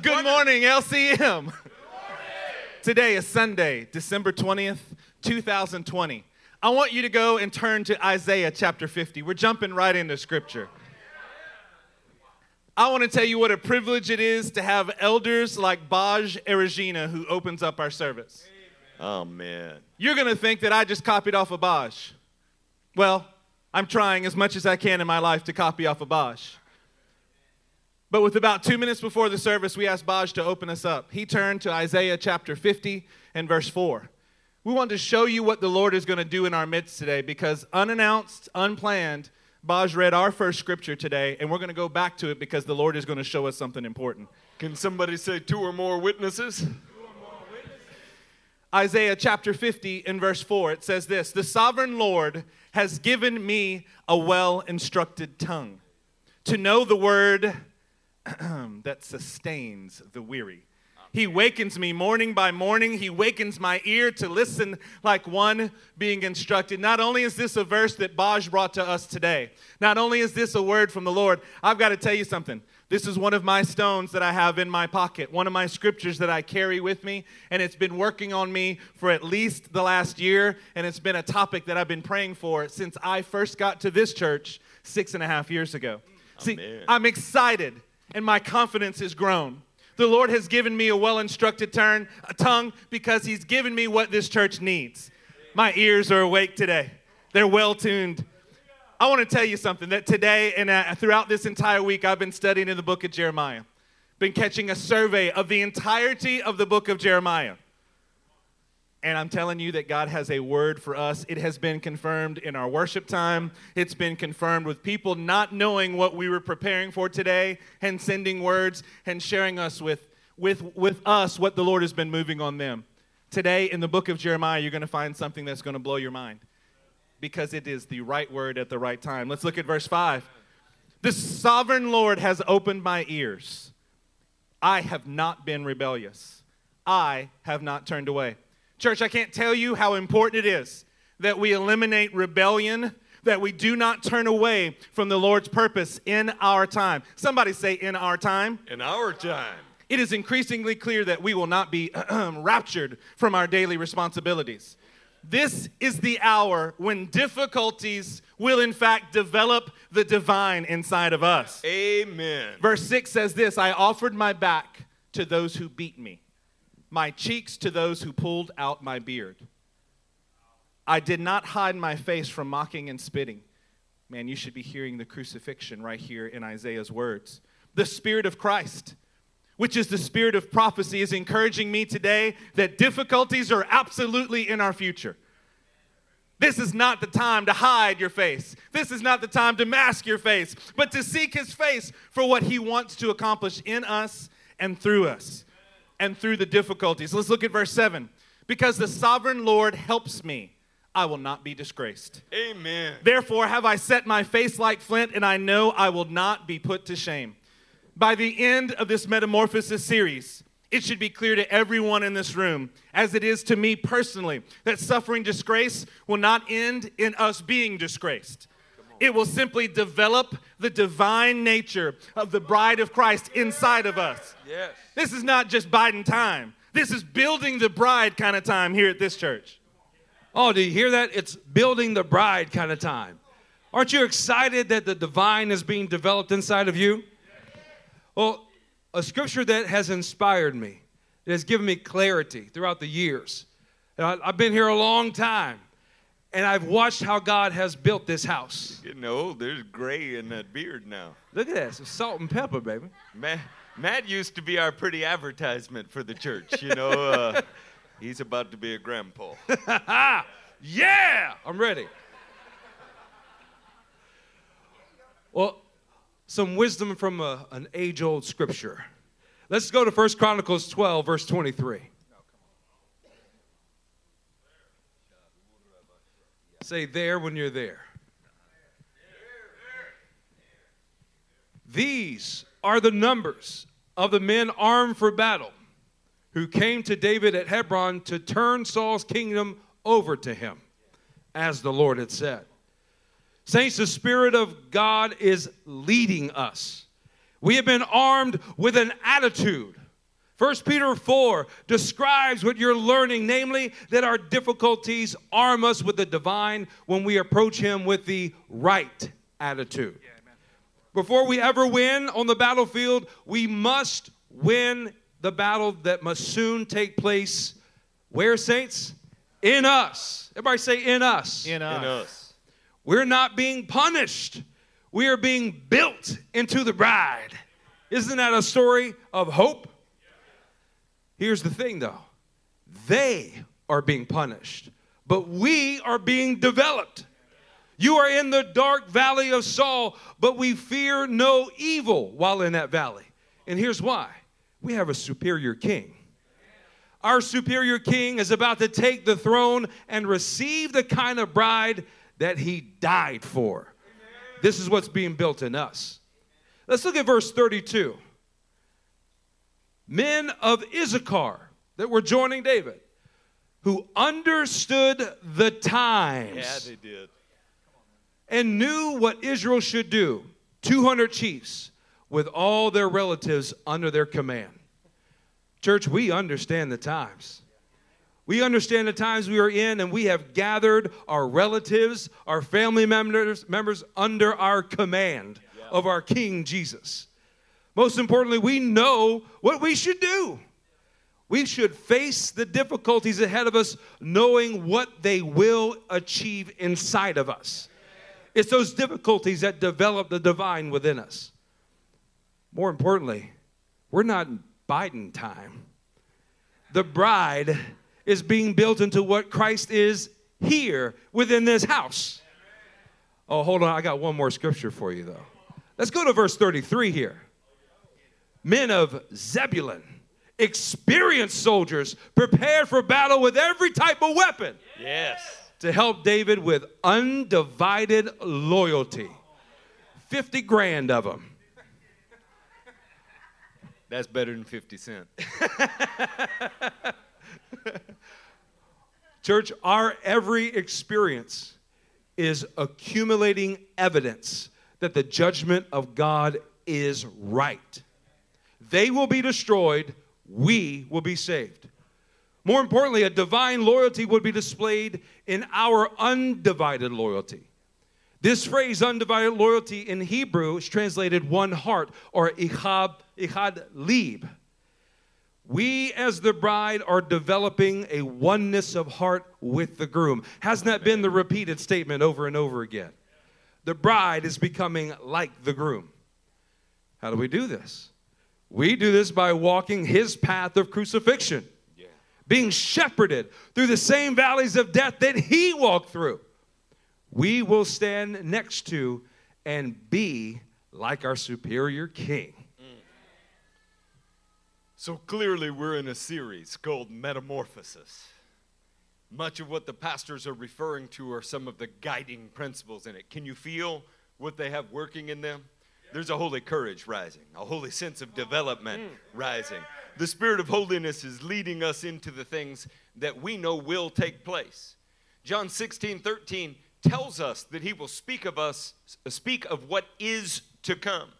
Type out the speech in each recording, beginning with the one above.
Good morning, LCM. Today is Sunday, December 20th, 2020. I want you to go and turn to Isaiah chapter 50. We're jumping right into scripture. I want to tell you what a privilege it is to have elders like Baj Erigina who opens up our service. Oh, man. You're going to think that I just copied off of Baj. Well, I'm trying as much as I can in my life to copy off of Baj. But with about two minutes before the service, we asked Baj to open us up. He turned to Isaiah chapter 50 and verse 4. We want to show you what the Lord is going to do in our midst today because unannounced, unplanned, Baj read our first scripture today, and we're going to go back to it because the Lord is going to show us something important. Can somebody say two or more witnesses? Isaiah chapter 50 and verse 4, it says this The sovereign Lord has given me a well instructed tongue to know the word that sustains the weary. He wakens me morning by morning. He wakens my ear to listen like one being instructed. Not only is this a verse that Baj brought to us today, not only is this a word from the Lord, I've got to tell you something. This is one of my stones that I have in my pocket, one of my scriptures that I carry with me, and it's been working on me for at least the last year, and it's been a topic that I've been praying for since I first got to this church six and a half years ago. See, I'm excited and my confidence has grown. The Lord has given me a well instructed turn, a tongue, because He's given me what this church needs. My ears are awake today, they're well tuned. I want to tell you something that today and uh, throughout this entire week, I've been studying in the book of Jeremiah, been catching a survey of the entirety of the book of Jeremiah. And I'm telling you that God has a word for us. It has been confirmed in our worship time. It's been confirmed with people not knowing what we were preparing for today and sending words and sharing us with, with, with us what the Lord has been moving on them. Today in the book of Jeremiah, you're going to find something that's going to blow your mind because it is the right word at the right time. Let's look at verse 5. The sovereign Lord has opened my ears. I have not been rebellious. I have not turned away. Church, I can't tell you how important it is that we eliminate rebellion, that we do not turn away from the Lord's purpose in our time. Somebody say, in our time. In our time. It is increasingly clear that we will not be raptured from our daily responsibilities. This is the hour when difficulties will, in fact, develop the divine inside of us. Amen. Verse 6 says this I offered my back to those who beat me my cheeks to those who pulled out my beard. I did not hide my face from mocking and spitting. Man, you should be hearing the crucifixion right here in Isaiah's words. The Spirit of Christ, which is the Spirit of prophecy, is encouraging me today that difficulties are absolutely in our future. This is not the time to hide your face. This is not the time to mask your face, but to seek His face for what He wants to accomplish in us and through us and through the difficulties. Let's look at verse 7. Because the sovereign Lord helps me, I will not be disgraced. Amen. Therefore have I set my face like flint, and I know I will not be put to shame. By the end of this Metamorphosis series, it should be clear to everyone in this room, as it is to me personally, that suffering disgrace will not end in us being disgraced. It will simply develop the divine nature of the bride of Christ inside of us. Yes. This is not just Biden time. This is building the bride kind of time here at this church. Oh, do you hear that? It's building the bride kind of time. Aren't you excited that the divine is being developed inside of you? Well, a scripture that has inspired me, that has given me clarity throughout the years. I- I've been here a long time, and I've watched how God has built this house. Getting old. There's gray in that beard now. Look at that. It's salt and pepper, baby. Matt, Matt used to be our pretty advertisement for the church. You know, uh, he's about to be a grandpa. Yeah, I'm ready. Well, some wisdom from a, an age old scripture. Let's go to 1 Chronicles 12, verse 23. Say there when you're there. These are the numbers of the men armed for battle who came to David at Hebron to turn Saul's kingdom over to him, as the Lord had said. Saints, the Spirit of God is leading us. We have been armed with an attitude 1 Peter 4 describes what you're learning, namely that our difficulties arm us with the divine when we approach Him with the right attitude. Before we ever win on the battlefield, we must win the battle that must soon take place. Where, saints? In us. Everybody say, in us. In us. In us. We're not being punished. We are being built into the bride. Isn't that a story of hope? Here's the thing though they are being punished, but we are being developed. You are in the dark valley of Saul, but we fear no evil while in that valley. And here's why we have a superior king. Our superior king is about to take the throne and receive the kind of bride that he died for. This is what's being built in us. Let's look at verse 32. Men of Issachar that were joining David, who understood the times Yeah, they did. and knew what Israel should do 200 chiefs with all their relatives under their command. Church, we understand the times. We understand the times we are in, and we have gathered our relatives, our family members, members under our command of our King Jesus. Most importantly, we know what we should do. We should face the difficulties ahead of us, knowing what they will achieve inside of us. It's those difficulties that develop the divine within us. More importantly, we're not in Biden time. The bride is being built into what Christ is here within this house. Oh, hold on. I got one more scripture for you, though. Let's go to verse 33 here. Men of Zebulun, experienced soldiers, prepared for battle with every type of weapon Yes. to help David with undivided loyalty. 50 grand of them. That's better than 50 Cent. Church, our every experience is accumulating evidence that the judgment of God is right. They will be destroyed, we will be saved. More importantly, a divine loyalty would be displayed in our undivided loyalty. This phrase, undivided loyalty, in Hebrew is translated one heart or ichab, ichad lib. We, as the bride, are developing a oneness of heart with the groom. Hasn't that been the repeated statement over and over again? The bride is becoming like the groom. How do we do this? We do this by walking his path of crucifixion, Yeah. being shepherded through the same valleys of death that he walked through. We will stand next to and be like our superior king. Mm. So clearly, we're in a series called Metamorphosis. Much of what the pastors are referring to are some of the guiding principles in it. Can you feel what they have working in them? There's a holy courage rising, a holy sense of development mm. rising. The spirit of holiness is leading us into the things that we know will take place. John 16, 13 tells us that he will speak of us, speak of what is to come.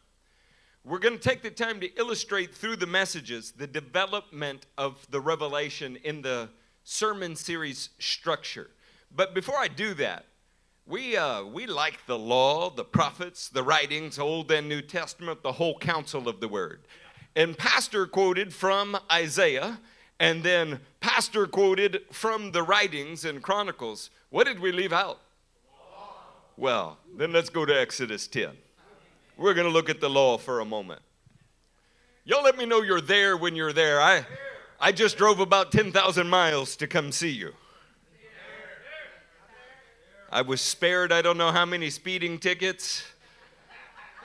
We're going to take the time to illustrate through the messages the development of the revelation in the sermon series structure. But before I do that, we, uh, we like the law, the prophets, the writings, Old and New Testament, the whole counsel of the word. And Pastor quoted from Isaiah, and then Pastor quoted from the writings and Chronicles. What did we leave out? Well, then let's go to Exodus 10. We're going to look at the law for a moment. Y'all let me know you're there when you're there. I, I just drove about 10,000 miles to come see you. I was spared, I don't know how many speeding tickets.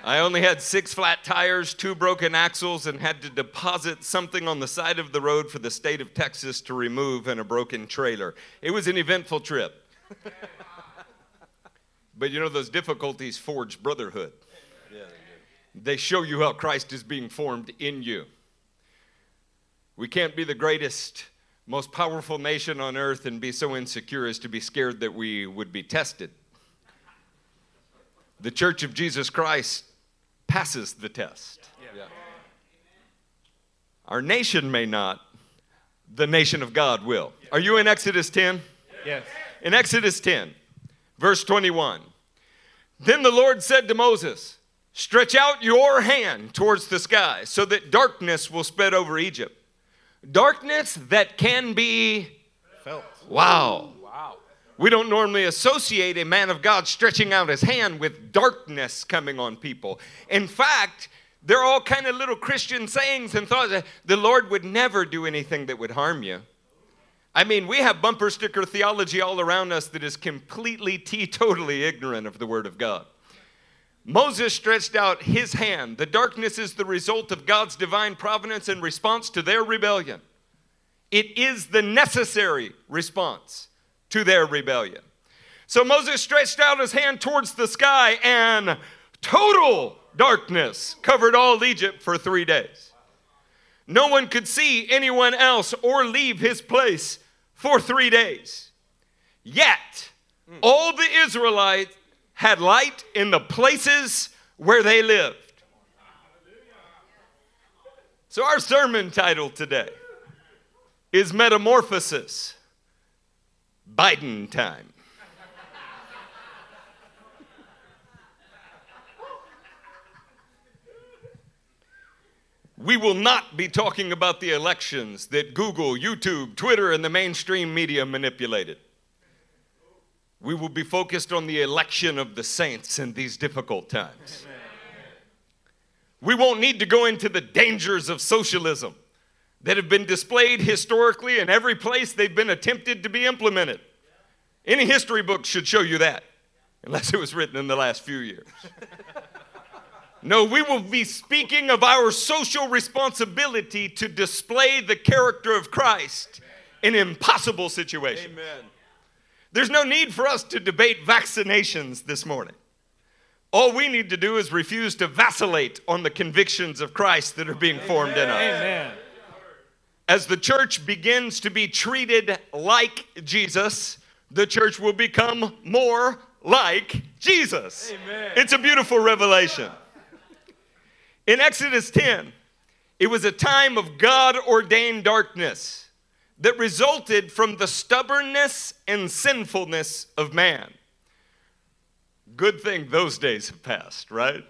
I only had six flat tires, two broken axles, and had to deposit something on the side of the road for the state of Texas to remove and a broken trailer. It was an eventful trip. but you know, those difficulties forge brotherhood. They show you how Christ is being formed in you. We can't be the greatest, most powerful nation on earth and be so insecure as to be scared that we would be tested. The Church of Jesus Christ passes the test. Our nation may not, the nation of God will. Are you in Exodus 10? Yes. In Exodus 10, verse 21, then the Lord said to Moses, Stretch out your hand towards the sky so that darkness will spread over Egypt. Darkness that can be Felt. wow. Wow. We don't normally associate a man of God stretching out his hand with darkness coming on people. In fact, there are all kind of little Christian sayings and thoughts that the Lord would never do anything that would harm you. I mean, we have bumper sticker theology all around us that is completely teetotally ignorant of the Word of God. Moses stretched out his hand. The darkness is the result of God's divine providence in response to their rebellion. It is the necessary response to their rebellion. So Moses stretched out his hand towards the sky, and total darkness covered all Egypt for three days. No one could see anyone else or leave his place for three days. Yet, all the Israelites had light in the places where they lived. So, our sermon title today is Metamorphosis Biden Time. We will not be talking about the elections that Google, YouTube, Twitter, and the mainstream media manipulated. We will be focused on the election of the saints in these difficult times. We won't need to go into the dangers of socialism that have been displayed historically in every place they've been attempted to be implemented. Any history book should show you that, unless it was written in the last few years. No, we will be speaking of our social responsibility to display the character of Christ in impossible situations. Amen. There's no need for us to debate vaccinations this morning. All we need to do is refuse to vacillate on the convictions of Christ that are being formed in us. Amen. As the church begins to be treated like Jesus, the church will become more like Jesus. Amen. It's a beautiful revelation. In Exodus 10, it was a time of God ordained darkness that resulted from the stubbornness and sinfulness of man. Good thing those days have passed, right?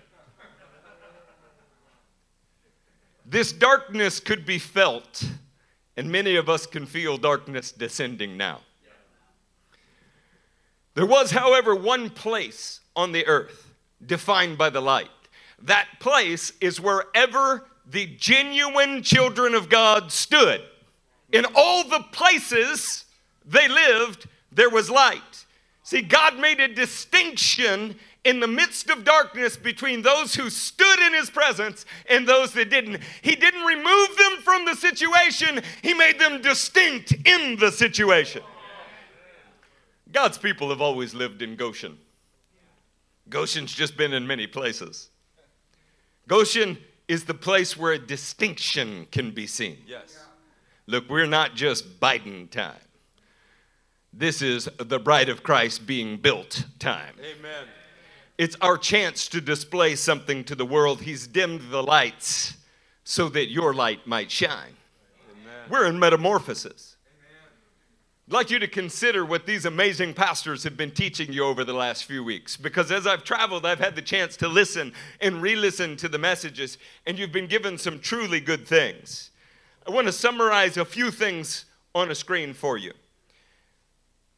This darkness could be felt, and many of us can feel darkness descending now. There was, however, one place on the earth defined by the light. That place is wherever the genuine children of God stood. In all the places they lived, there was light. See, God made a distinction in the midst of darkness between those who stood in his presence and those that didn't. He didn't remove them from the situation, he made them distinct in the situation. God's people have always lived in Goshen. Goshen's just been in many places. Goshen is the place where a distinction can be seen. Yes. Look, we're not just Biden time. This is the bride of Christ being built time. Amen. It's our chance to display something to the world. He's dimmed the lights so that your light might shine. Amen. We're in metamorphosis. I'd like you to consider what these amazing pastors have been teaching you over the last few weeks. Because as I've traveled, I've had the chance to listen and re listen to the messages, and you've been given some truly good things. I want to summarize a few things on a screen for you.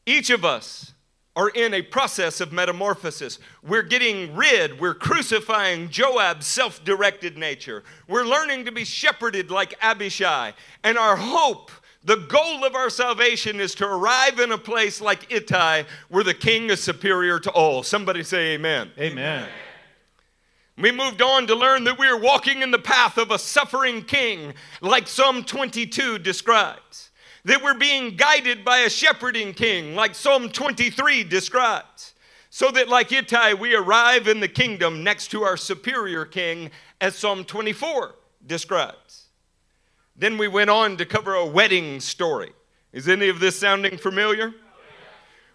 Each of us are in a process of metamorphosis. We're getting rid, we're crucifying Joab's self directed nature. We're learning to be shepherded like Abishai. And our hope, the goal of our salvation, is to arrive in a place like Ittai where the king is superior to all. Somebody say amen. Amen. We moved on to learn that we are walking in the path of a suffering king, like Psalm 22 describes. That we're being guided by a shepherding king, like Psalm 23 describes. So that, like Ittai, we arrive in the kingdom next to our superior king, as Psalm 24 describes. Then we went on to cover a wedding story. Is any of this sounding familiar?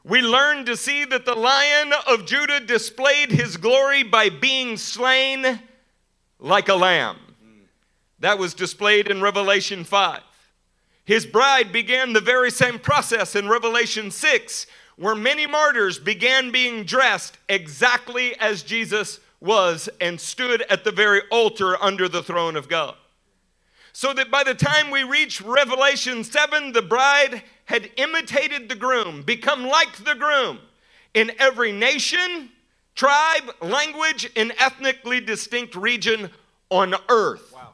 We learn to see that the lion of Judah displayed his glory by being slain like a lamb. That was displayed in Revelation 5. His bride began the very same process in Revelation 6, where many martyrs began being dressed exactly as Jesus was and stood at the very altar under the throne of God. So that by the time we reach Revelation 7, the bride had imitated the groom, become like the groom in every nation, tribe, language, and ethnically distinct region on earth. Wow.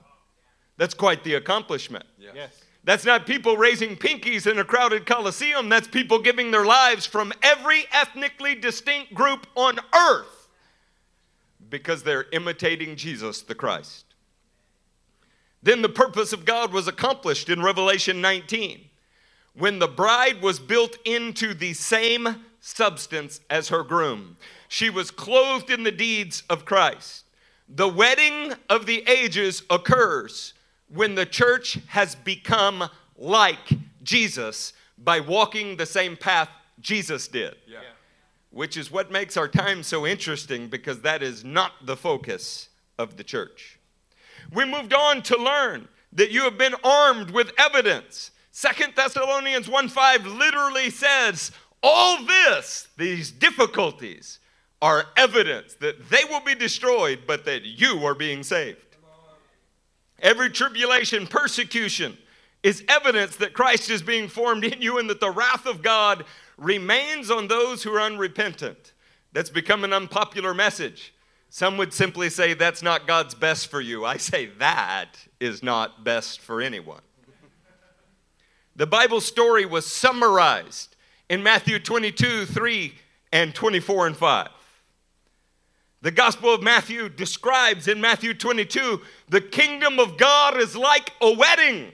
That's quite the accomplishment. Yeah. Yes. That's not people raising pinkies in a crowded coliseum. That's people giving their lives from every ethnically distinct group on earth because they're imitating Jesus the Christ. Then the purpose of God was accomplished in Revelation 19 when the bride was built into the same substance as her groom. She was clothed in the deeds of Christ. The wedding of the ages occurs when the church has become like Jesus by walking the same path Jesus did. Yeah. Which is what makes our time so interesting because that is not the focus of the church. We moved on to learn that you have been armed with evidence. Second Thessalonians 1 5 literally says, All this, these difficulties, are evidence that they will be destroyed, but that you are being saved. Every tribulation, persecution is evidence that Christ is being formed in you and that the wrath of God remains on those who are unrepentant. That's become an unpopular message. Some would simply say that's not God's best for you. I say that is not best for anyone. The Bible story was summarized in Matthew 22, 3, and 24 and 5. The Gospel of Matthew describes in Matthew 22 the kingdom of God is like a wedding,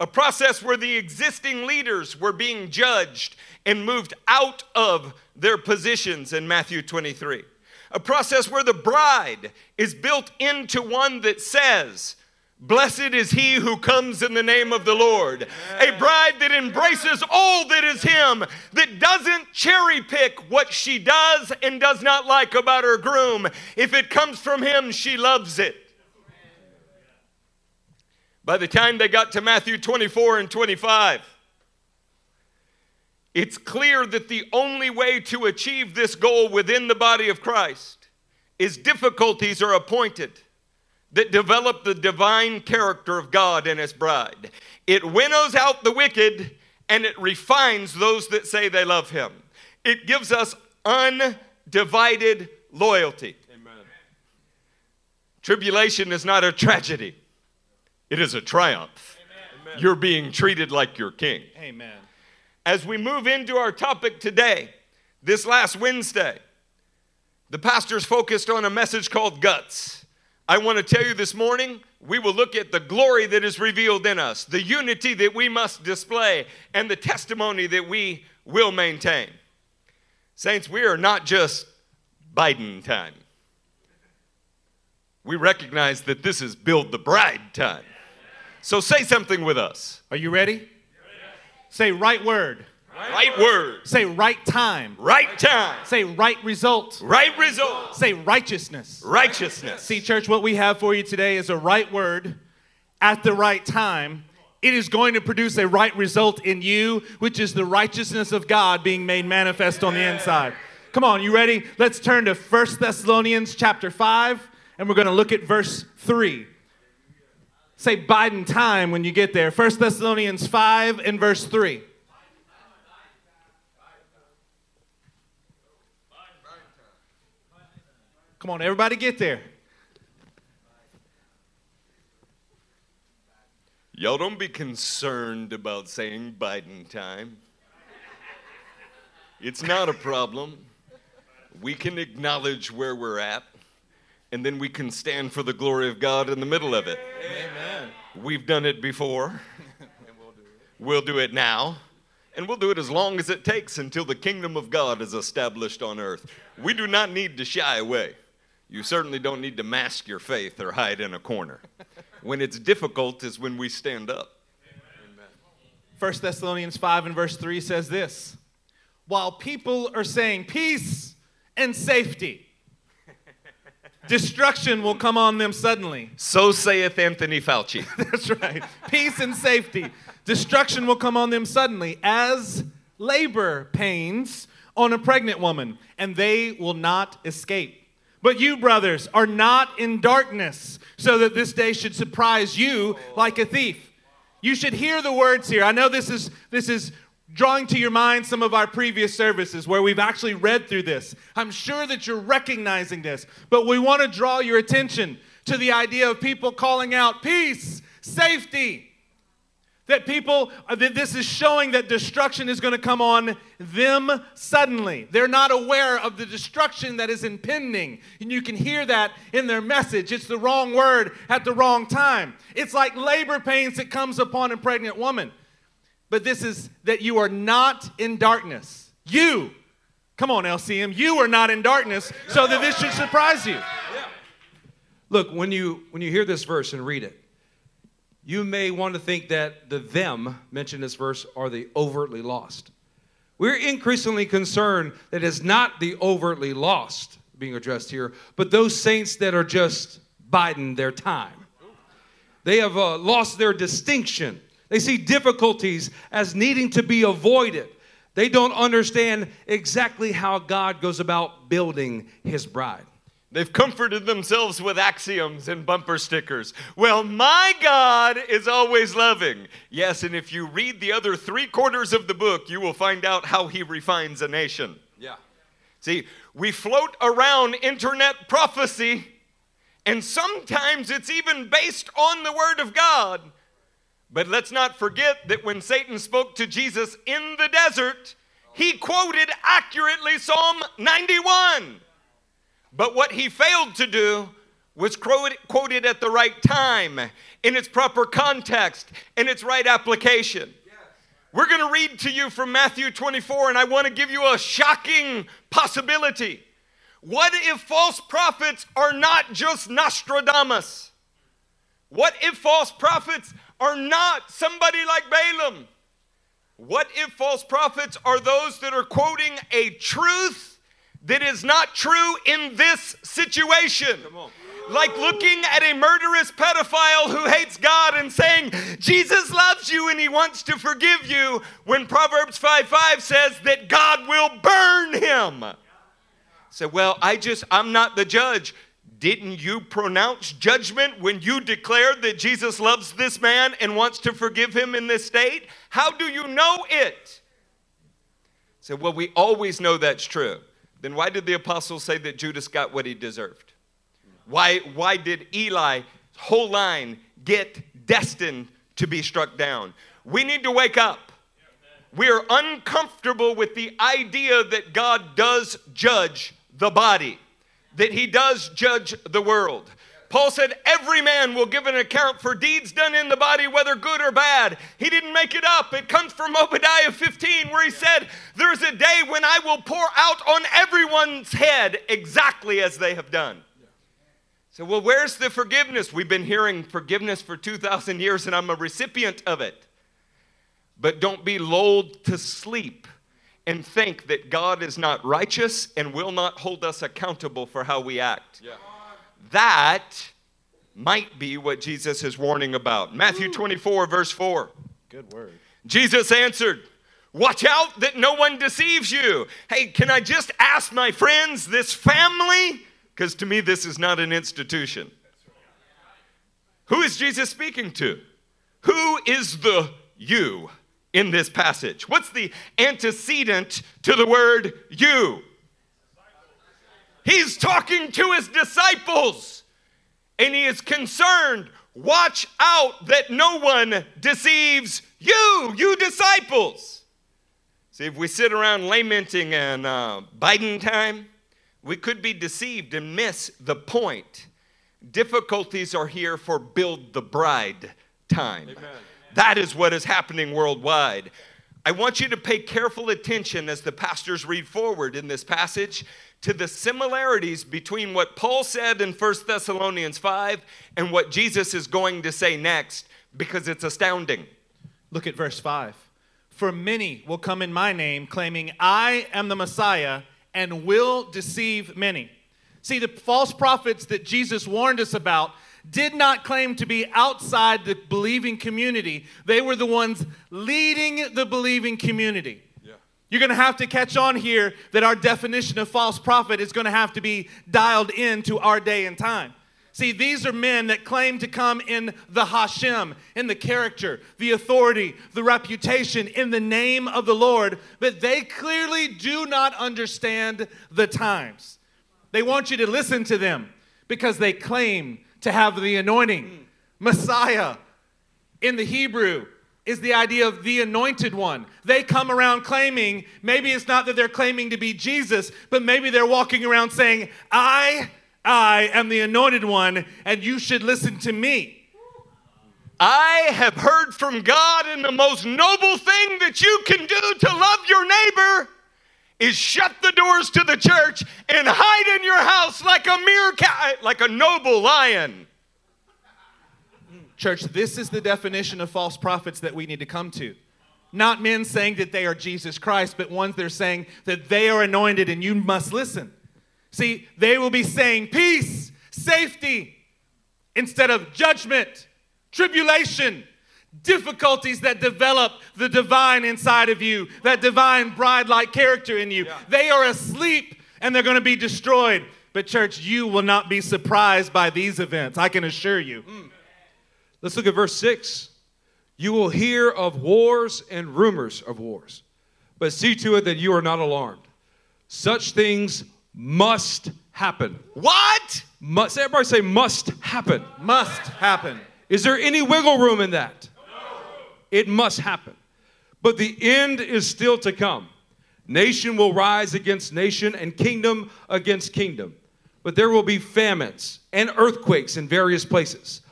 a process where the existing leaders were being judged and moved out of their positions in Matthew 23. A process where the bride is built into one that says, Blessed is he who comes in the name of the Lord. A bride that embraces all that is him, that doesn't cherry pick what she does and does not like about her groom. If it comes from him, she loves it. By the time they got to Matthew 24 and 25, it's clear that the only way to achieve this goal within the body of Christ is difficulties are appointed that develop the divine character of God and His bride. It winnows out the wicked and it refines those that say they love Him. It gives us undivided loyalty. Amen. Tribulation is not a tragedy, it is a triumph. Amen. You're being treated like your king. Amen. As we move into our topic today, this last Wednesday, the pastor's focused on a message called Guts. I want to tell you this morning, we will look at the glory that is revealed in us, the unity that we must display, and the testimony that we will maintain. Saints, we are not just Biden time. We recognize that this is build the bride time. So say something with us. Are you ready? Say right word. Right word. Say right time. Right time. Say right result. Right result. Say righteousness. Righteousness. See, church, what we have for you today is a right word at the right time. It is going to produce a right result in you, which is the righteousness of God being made manifest on the inside. Come on, you ready? Let's turn to First Thessalonians chapter 5, and we're going to look at verse 3. Say Biden time when you get there. First Thessalonians 5 and verse 3. Come on, everybody get there. Y'all don't be concerned about saying Biden time. It's not a problem. We can acknowledge where we're at, and then we can stand for the glory of God in the middle of it. Amen. We've done it before. we'll, do it. we'll do it now. And we'll do it as long as it takes until the kingdom of God is established on earth. We do not need to shy away. You certainly don't need to mask your faith or hide in a corner. when it's difficult is when we stand up. Amen. 1 Thessalonians 5 and verse 3 says this While people are saying peace and safety, Destruction will come on them suddenly. So saith Anthony Fauci. That's right. Peace and safety. Destruction will come on them suddenly as labor pains on a pregnant woman, and they will not escape. But you, brothers, are not in darkness, so that this day should surprise you like a thief. You should hear the words here. I know this is this is drawing to your mind some of our previous services where we've actually read through this. I'm sure that you're recognizing this, but we want to draw your attention to the idea of people calling out peace, safety. That people, uh, that this is showing that destruction is going to come on them suddenly. They're not aware of the destruction that is impending. And you can hear that in their message. It's the wrong word at the wrong time. It's like labor pains that comes upon a pregnant woman but this is that you are not in darkness. You, come on, LCM, you are not in darkness, so that this should surprise you. Look, when you when you hear this verse and read it, you may want to think that the them mentioned in this verse are the overtly lost. We're increasingly concerned that it's not the overtly lost being addressed here, but those saints that are just biding their time. They have uh, lost their distinction they see difficulties as needing to be avoided. They don't understand exactly how God goes about building his bride. They've comforted themselves with axioms and bumper stickers. Well, my God is always loving. Yes, and if you read the other three quarters of the book, you will find out how he refines a nation. Yeah. See, we float around internet prophecy, and sometimes it's even based on the Word of God. But let's not forget that when Satan spoke to Jesus in the desert, he quoted accurately Psalm 91. But what he failed to do was quote quoted at the right time, in its proper context, in its right application. We're going to read to you from Matthew 24, and I want to give you a shocking possibility. What if false prophets are not just Nostradamus? What if false prophets are not somebody like Balaam? What if false prophets are those that are quoting a truth that is not true in this situation? Like looking at a murderous pedophile who hates God and saying, Jesus loves you and he wants to forgive you, when Proverbs 5 5 says that God will burn him. Say, so, well, I just, I'm not the judge. Didn't you pronounce judgment when you declared that Jesus loves this man and wants to forgive him in this state? How do you know it? So, well, we always know that's true. Then why did the apostles say that Judas got what he deserved? Why, why did Eli's whole line get destined to be struck down? We need to wake up. We are uncomfortable with the idea that God does judge the body that he does judge the world. Paul said, Every man will give an account for deeds done in the body, whether good or bad. He didn't make it up. It comes from Obadiah 15, where he said, There's a day when I will pour out on everyone's head exactly as they have done. So, well, where's the forgiveness? We've been hearing forgiveness for 2,000 years, and I'm a recipient of it. But don't be lulled to sleep and think that God is not righteous and will not hold us accountable for how we act. Yeah. That might be what Jesus is warning about. Matthew 24, verse 4. Good word. Jesus answered, Watch out that no one deceives you. Hey, can I just ask my friends, this family? Because to me, this is not an institution. Who is Jesus speaking to? Who is the you? in this passage? What's the antecedent to the word you? He's talking to his disciples and he is concerned. Watch out that no one deceives you, you disciples. See, if we sit around lamenting and uh, Biden time, we could be deceived and miss the point. Difficulties are here for build the bride time. Amen. That is what is happening worldwide. I want you to pay careful attention as the pastors read forward in this passage to the similarities between what Paul said in 1 Thessalonians 5 and what Jesus is going to say next because it's astounding. Look at verse 5. For many will come in my name, claiming, I am the Messiah, and will deceive many. See, the false prophets that Jesus warned us about did not claim to be outside the believing community, they were the ones leading the believing community. You're going to have to catch on here that our definition of false prophet is going to have to be dialed into our day and time. See, these are men that claim to come in the Hashem, in the character, the authority, the reputation, in the name of the Lord, but they clearly do not understand the times. They want you to listen to them because they claim to have the anointing. Messiah in the Hebrew is the idea of the anointed one. They come around claiming, maybe it's not that they're claiming to be Jesus, but maybe they're walking around saying, I, I am the anointed one, and you should listen to me. I have heard from God, and the most noble thing that you can do to love your neighbor is shut the doors to the church and hide in your house like a meerkat, like a noble lion. Church, this is the definition of false prophets that we need to come to. Not men saying that they are Jesus Christ, but ones that are saying that they are anointed and you must listen. See, they will be saying peace, safety, instead of judgment, tribulation, difficulties that develop the divine inside of you, that divine bride like character in you. Yeah. They are asleep and they're going to be destroyed. But, church, you will not be surprised by these events, I can assure you. Mm. Let's look at verse 6. You will hear of wars and rumors of wars, but see to it that you are not alarmed. Such things must happen. What? Must everybody say must happen. Must happen. Is there any wiggle room in that? No. It must happen. But the end is still to come. Nation will rise against nation and kingdom against kingdom. But there will be famines and earthquakes in various places.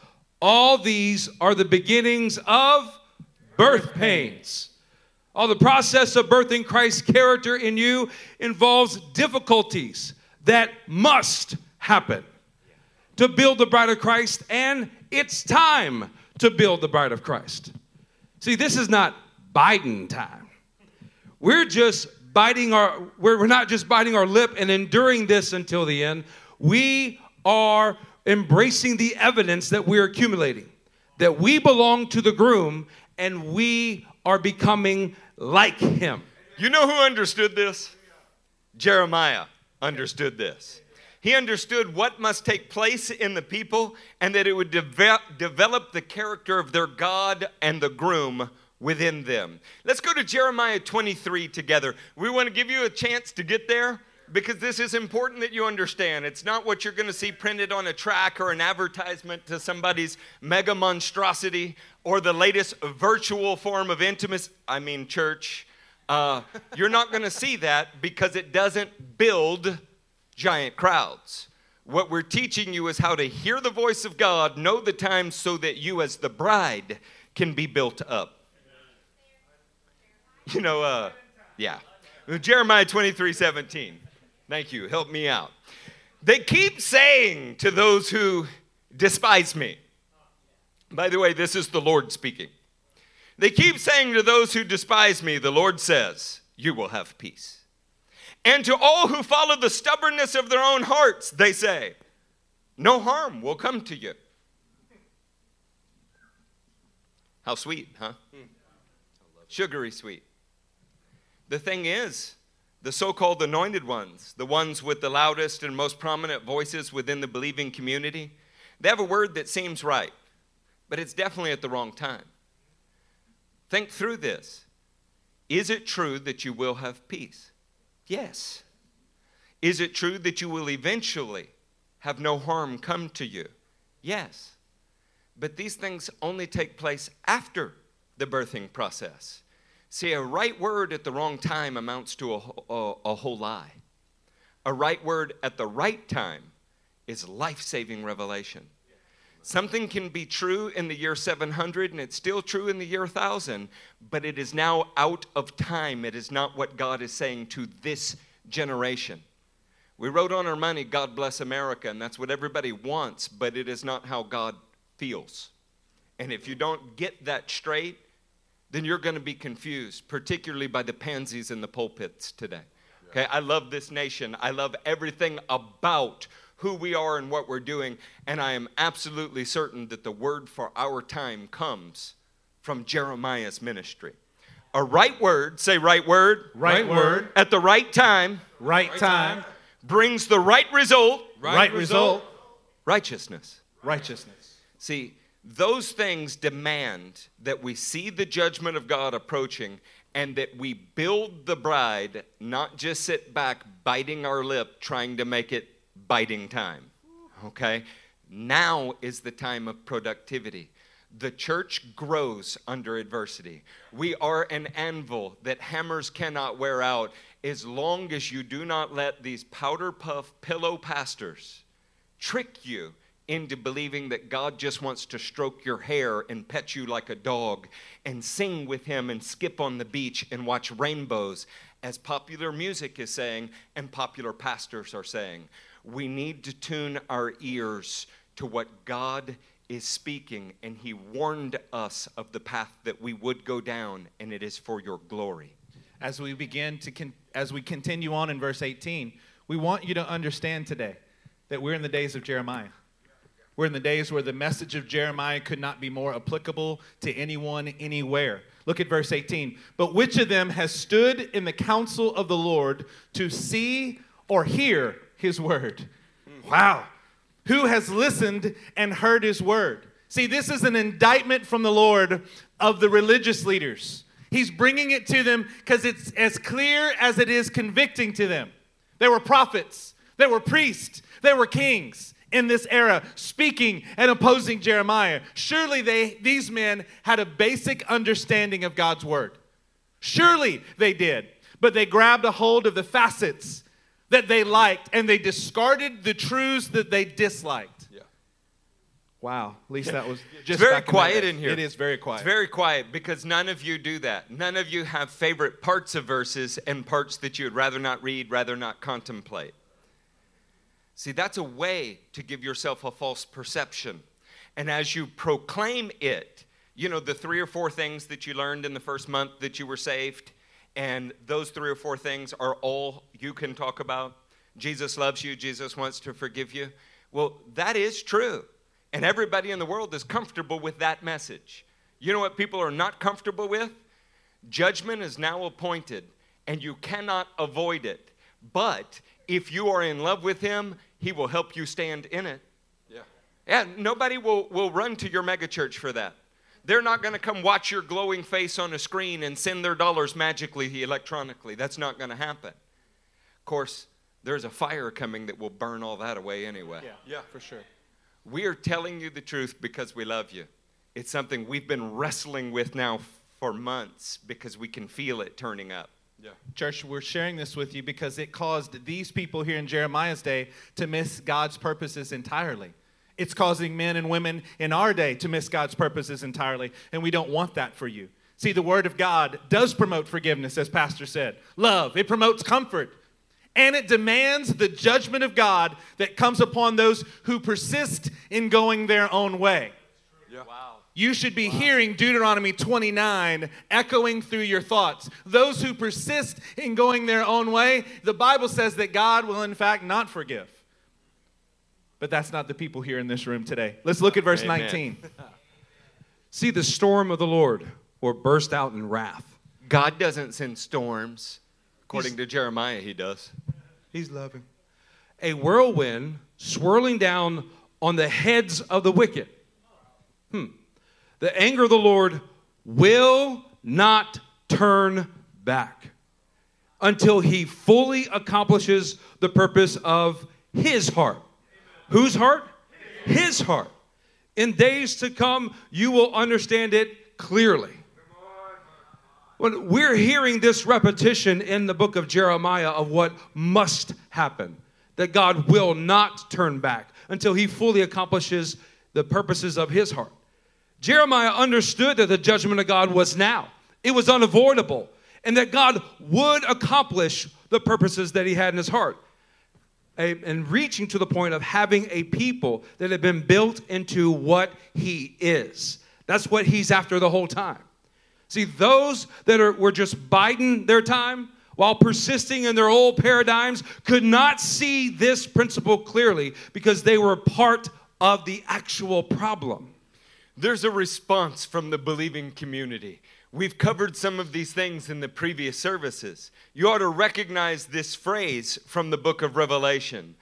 All these are the beginnings of birth pains. All the process of birthing Christ's character in you involves difficulties that must happen to build the bride of Christ, and it's time to build the bride of Christ. See, this is not Biden time. We're just biting our, we're, we're not just biting our lip and enduring this until the end. We are embracing the evidence that we're accumulating, that we belong to the groom and we are becoming like him. You know who understood this? Jeremiah understood this. He understood what must take place in the people and that it would de- develop the character of their God and the groom within them. Let's go to Jeremiah 23 together. We want to give you a chance to get there because this is important that you understand. It's not what you're going to see printed on a track or an advertisement to somebody's mega monstrosity or the latest virtual form of intimacy. I mean, church. Uh, you're not going to see that because it doesn't build giant crowds. What we're teaching you is how to hear the voice of God, know the times so that you, as the bride, can be built up. You know, uh, yeah. Jeremiah 23 17. Thank you. Help me out. They keep saying to those who despise me, by the way, this is the Lord speaking. They keep saying to those who despise me, the Lord says, You will have peace. And to all who follow the stubbornness of their own hearts, they say, No harm will come to you. How sweet, huh? Hmm. Sugary sweet. The thing is, the so called anointed ones, the ones with the loudest and most prominent voices within the believing community, they have a word that seems right, but it's definitely at the wrong time. Think through this. Is it true that you will have peace? Yes. Is it true that you will eventually have no harm come to you? Yes. But these things only take place after the birthing process. See, a right word at the wrong time amounts to a, a, a whole lie. A right word at the right time is life saving revelation. Something can be true in the year 700 and it's still true in the year 1000, but it is now out of time. It is not what God is saying to this generation. We wrote on our money, God bless America, and that's what everybody wants, but it is not how God feels. And if you don't get that straight, then you're going to be confused, particularly by the pansies in the pulpits today. Okay, I love this nation. I love everything about who we are and what we're doing. And I am absolutely certain that the word for our time comes from Jeremiah's ministry. A right word, say right word, Right word, at the right time right time, brings the right result, right result, righteousness. righteousness. See, those things demand that we see the judgment of God approaching and that we build the bride, not just sit back biting our lip trying to make it biting time. Okay? Now is the time of productivity. The church grows under adversity. We are an anvil that hammers cannot wear out as long as you do not let these powder puff pillow pastors trick you into believing that God just wants to stroke your hair and pet you like a dog and sing with Him and skip on the beach and watch rainbows, as popular music is saying and popular pastors are saying. We need to tune our ears to what God is speaking, and He warned us of the path that we would go down, and it is for your glory. As we begin to, con- as we continue on in verse 18, we want you to understand today that we're in the days of Jeremiah. We're in the days where the message of Jeremiah could not be more applicable to anyone, anywhere. Look at verse 18. But which of them has stood in the counsel of the Lord to see or hear his word? Wow. Who has listened and heard his word? See, this is an indictment from the Lord of the religious leaders. He's bringing it to them because it's as clear as it is convicting to them. There were prophets, there were priests, there were kings in this era speaking and opposing Jeremiah. Surely they these men had a basic understanding of God's word. Surely they did. But they grabbed a hold of the facets that they liked and they discarded the truths that they disliked. Yeah. Wow, at least that was It's just very quiet in here. It is very quiet. It's very quiet because none of you do that. None of you have favorite parts of verses and parts that you would rather not read, rather not contemplate. See, that's a way to give yourself a false perception. And as you proclaim it, you know, the three or four things that you learned in the first month that you were saved, and those three or four things are all you can talk about. Jesus loves you, Jesus wants to forgive you. Well, that is true. And everybody in the world is comfortable with that message. You know what people are not comfortable with? Judgment is now appointed, and you cannot avoid it. But if you are in love with Him, He will help you stand in it. Yeah. Yeah, nobody will, will run to your megachurch for that. They're not going to come watch your glowing face on a screen and send their dollars magically electronically. That's not going to happen. Of course, there's a fire coming that will burn all that away anyway. yeah, Yeah. for sure. We are telling you the truth because we love you. It's something we've been wrestling with now for months because we can feel it turning up. Yeah. Church, we're sharing this with you because it caused these people here in Jeremiah's day to miss God's purposes entirely. It's causing men and women in our day to miss God's purposes entirely, and we don't want that for you. See, the Word of God does promote forgiveness, as Pastor said, love, it promotes comfort, and it demands the judgment of God that comes upon those who persist in going their own way. Yeah. You should be hearing Deuteronomy 29 echoing through your thoughts. Those who persist in going their own way, the Bible says that God will, in fact, not forgive. But that's not the people here in this room today. Let's look at verse Amen. 19. See, the storm of the Lord will burst out in wrath. God doesn't send storms. According to Jeremiah, he does. He's loving. A whirlwind swirling down on the heads of the wicked. Hmm. The anger of the Lord will not turn back until he fully accomplishes the purpose of his heart. Whose heart? His heart. In days to come, you will understand it clearly. When we're hearing this repetition in the book of Jeremiah of what must happen, that God will not turn back until he fully accomplishes the purposes of his heart. Jeremiah understood that the judgment of God was now, it was unavoidable, and that God would accomplish the purposes that he had in his heart. And reaching to the point of having a people that have been built into what he is. That's what he's after the whole time. See, those that are, were just biding their time while persisting in their old paradigms, could not see this principle clearly because they were part of the actual problem. There's a response from the believing community. We've covered some of these things in the previous services. You ought to recognize this phrase from the book of Revelation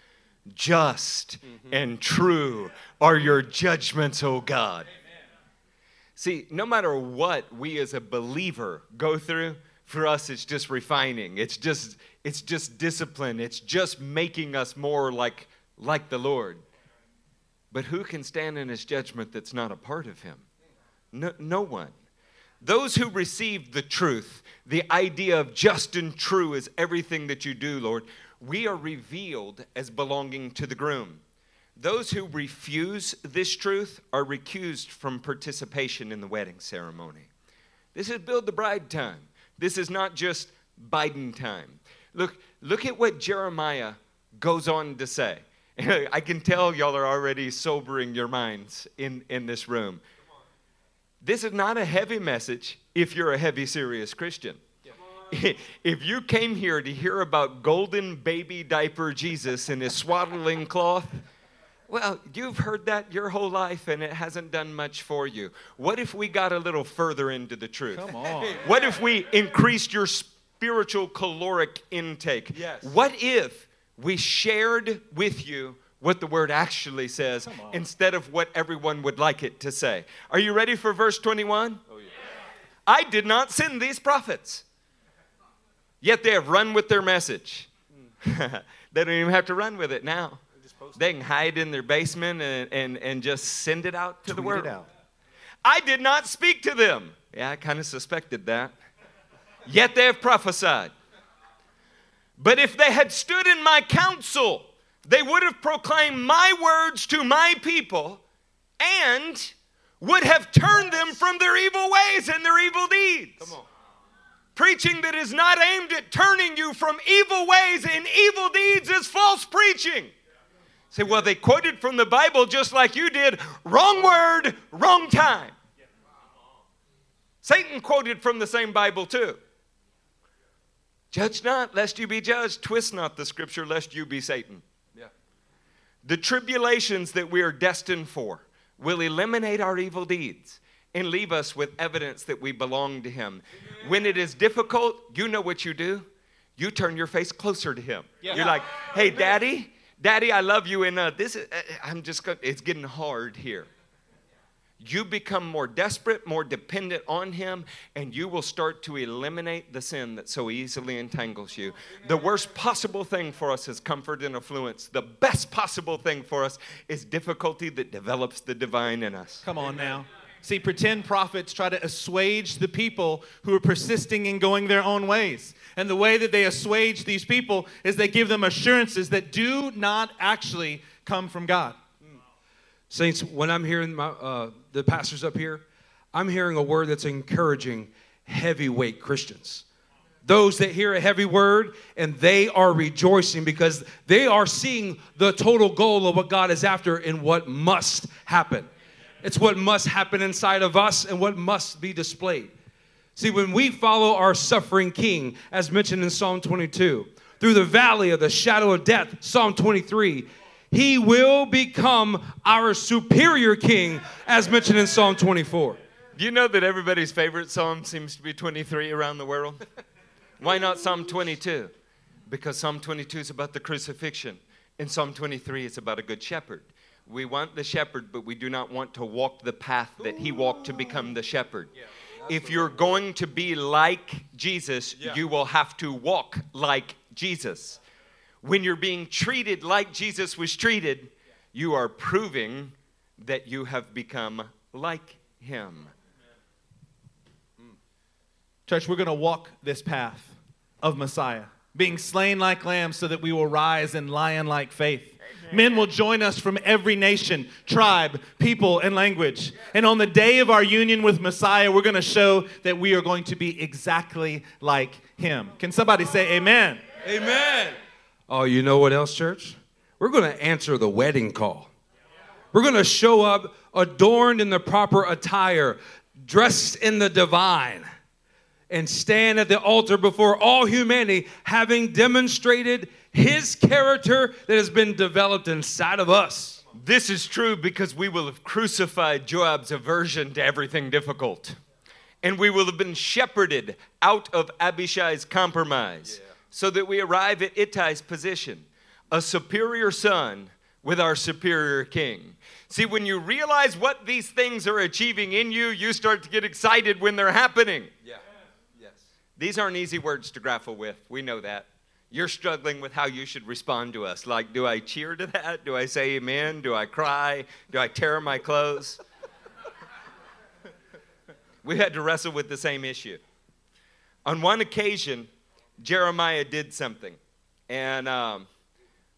Just mm-hmm. and true are your judgments, O God. See, no matter what we as a believer go through, for us it's just refining. It's just it's just discipline. It's just making us more like like the Lord. But who can stand in his judgment that's not a part of him? No, no one. Those who receive the truth, the idea of just and true is everything that you do, Lord, we are revealed as belonging to the groom. Those who refuse this truth are recused from participation in the wedding ceremony. This is build the bride time. This is not just Biden time. Look, look at what Jeremiah goes on to say. I can tell y'all are already sobering your minds in, in this room. This is not a heavy message if you're a heavy, serious Christian. If you came here to hear about golden baby diaper Jesus in his swaddling cloth, well, you've heard that your whole life and it hasn't done much for you. What if we got a little further into the truth? Come on. What if we increased your spiritual caloric intake? Yes. What if we shared with you what the word actually says instead of what everyone would like it to say. Are you ready for verse 21? Oh, yeah. I did not send these prophets, yet they have run with their message. Mm. they don't even have to run with it now. They can hide in their basement and, and, and just send it out to Tweet the world. I did not speak to them. Yeah, I kind of suspected that. Yet they have prophesied. But if they had stood in my counsel, they would have proclaimed my words to my people and would have turned them from their evil ways and their evil deeds. Preaching that is not aimed at turning you from evil ways and evil deeds is false preaching. Say, well, they quoted from the Bible just like you did. Wrong word, wrong time. Satan quoted from the same Bible too. Judge not, lest you be judged. Twist not the scripture, lest you be Satan. Yeah. The tribulations that we are destined for will eliminate our evil deeds and leave us with evidence that we belong to Him. When it is difficult, you know what you do? You turn your face closer to Him. Yeah. You're like, hey, Daddy, Daddy, I love you, and uh, this is, uh, I'm just, gonna, it's getting hard here you become more desperate, more dependent on Him, and you will start to eliminate the sin that so easily entangles you. The worst possible thing for us is comfort and affluence. The best possible thing for us is difficulty that develops the divine in us. Come on now. See, pretend prophets try to assuage the people who are persisting in going their own ways. And the way that they assuage these people is they give them assurances that do not actually come from God. Saints, when I'm hearing my, uh, the pastors up here, I'm hearing a word that's encouraging heavyweight Christians. Those that hear a heavy word and they are rejoicing because they are seeing the total goal of what God is after and what must happen. It's what must happen inside of us and what must be displayed. See, when we follow our suffering King, as mentioned in Psalm 22, through the valley of the shadow of death, Psalm 23, he will become our superior king, as mentioned in Psalm 24. Do you know that everybody's favorite psalm seems to be 23 around the world? Why not Psalm 22? Because Psalm 22 is about the crucifixion, and Psalm 23 is about a good shepherd. We want the shepherd, but we do not want to walk the path that he walked to become the shepherd. If you're going to be like Jesus, you will have to walk like Jesus when you're being treated like Jesus was treated, you are proving that you have become like him. Church, we're going to walk this path of Messiah, being slain like lambs so that we will rise in lion like faith. Men will join us from every nation, tribe, people, and language. And on the day of our union with Messiah, we're going to show that we are going to be exactly like him. Can somebody say amen? Amen. Oh, you know what else, church? We're going to answer the wedding call. We're going to show up adorned in the proper attire, dressed in the divine. and stand at the altar before all humanity, having demonstrated his character that has been developed inside of us. This is true because we will have crucified Joab's aversion to everything difficult. And we will have been shepherded out of Abishai's compromise so that we arrive at Ittai's position, a superior son with our superior king. See, when you realize what these things are achieving in you, you start to get excited when they're happening. Yeah. Yes. These aren't easy words to grapple with. We know that. You're struggling with how you should respond to us. Like, do I cheer to that? Do I say amen? Do I cry? Do I tear my clothes? we had to wrestle with the same issue. On one occasion, Jeremiah did something. And um,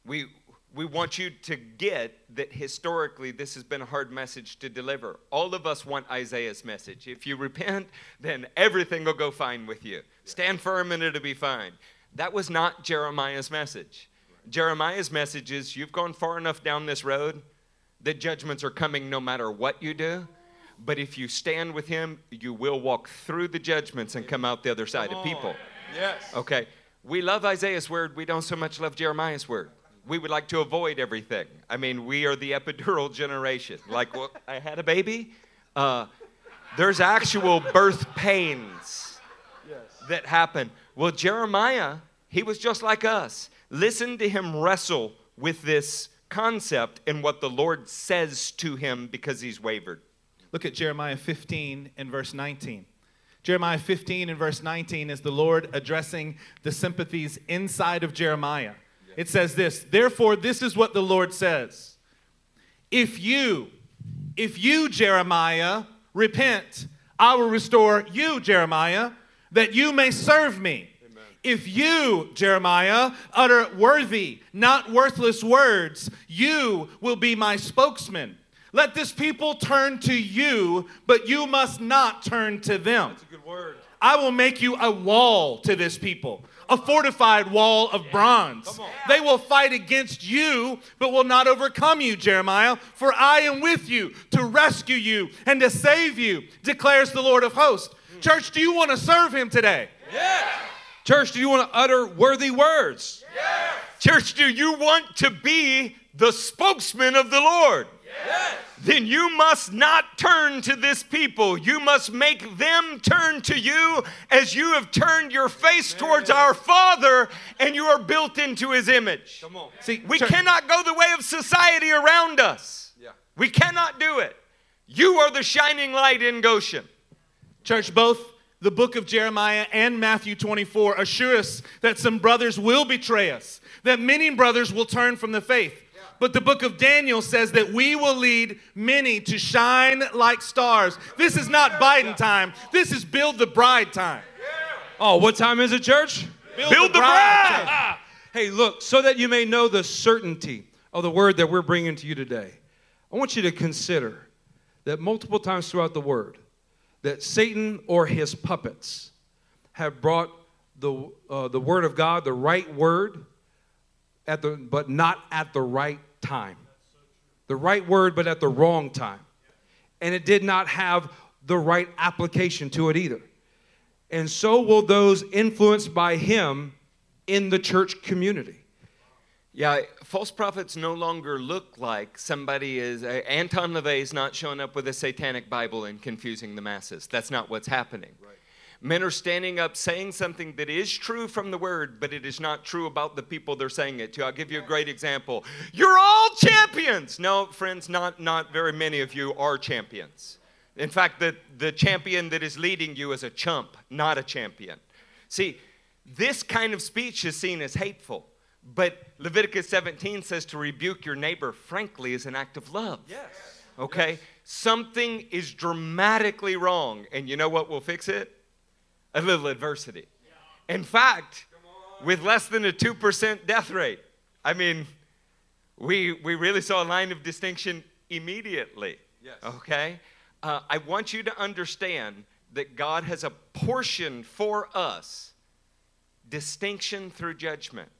we, we want you to get that historically this has been a hard message to deliver. All of us want Isaiah's message. If you repent, then everything will go fine with you. Stand firm and it'll be fine. That was not Jeremiah's message. Jeremiah's message is you've gone far enough down this road that judgments are coming no matter what you do. But if you stand with him, you will walk through the judgments and come out the other side of people. Yes. Okay. We love Isaiah's word. We don't so much love Jeremiah's word. We would like to avoid everything. I mean, we are the epidural generation. Like, well, I had a baby. Uh, there's actual birth pains that happen. Well, Jeremiah, he was just like us. Listen to him wrestle with this concept and what the Lord says to him because he's wavered. Look at Jeremiah 15 and verse 19. Jeremiah 15 and verse 19 is the Lord addressing the sympathies inside of Jeremiah. It says this Therefore, this is what the Lord says If you, if you, Jeremiah, repent, I will restore you, Jeremiah, that you may serve me. If you, Jeremiah, utter worthy, not worthless words, you will be my spokesman. Let this people turn to you, but you must not turn to them. That's a good word. I will make you a wall to this people, a fortified wall of bronze. Come. They will fight against you, but will not overcome you, Jeremiah, for I am with you to rescue you and to save you, declares the Lord of hosts. Hmm. Church, do you want to serve him today? Church, do you want to utter worthy words? Church, do you want to be the spokesman of the Lord? Then you must not turn to this people. You must make them turn to you as you have turned your face towards our Father and you are built into his image. Come on. See, We church- cannot go the way of society around us. Yeah. We cannot do it. You are the shining light in Goshen. Church, both the book of Jeremiah and Matthew 24 assure us that some brothers will betray us, that many brothers will turn from the faith. But the book of Daniel says that we will lead many to shine like stars. This is not Biden time. This is build the bride time. Oh, what time is it, church? Build the bride. Ah, hey, look, so that you may know the certainty of the word that we're bringing to you today, I want you to consider that multiple times throughout the word, that Satan or his puppets have brought the, uh, the word of God, the right word, at the, but not at the right time. The right word, but at the wrong time. And it did not have the right application to it either. And so will those influenced by him in the church community. Yeah, false prophets no longer look like somebody is. Uh, Anton LaVey is not showing up with a satanic Bible and confusing the masses. That's not what's happening. Men are standing up saying something that is true from the word, but it is not true about the people they're saying it to. I'll give you a great example. You're all champions. No, friends, not, not very many of you are champions. In fact, the, the champion that is leading you is a chump, not a champion. See, this kind of speech is seen as hateful, but Leviticus 17 says to rebuke your neighbor frankly is an act of love. Yes. Okay? Something is dramatically wrong, and you know what will fix it? A little adversity. In fact, with less than a 2% death rate, I mean, we, we really saw a line of distinction immediately. Yes. Okay? Uh, I want you to understand that God has apportioned for us distinction through judgment.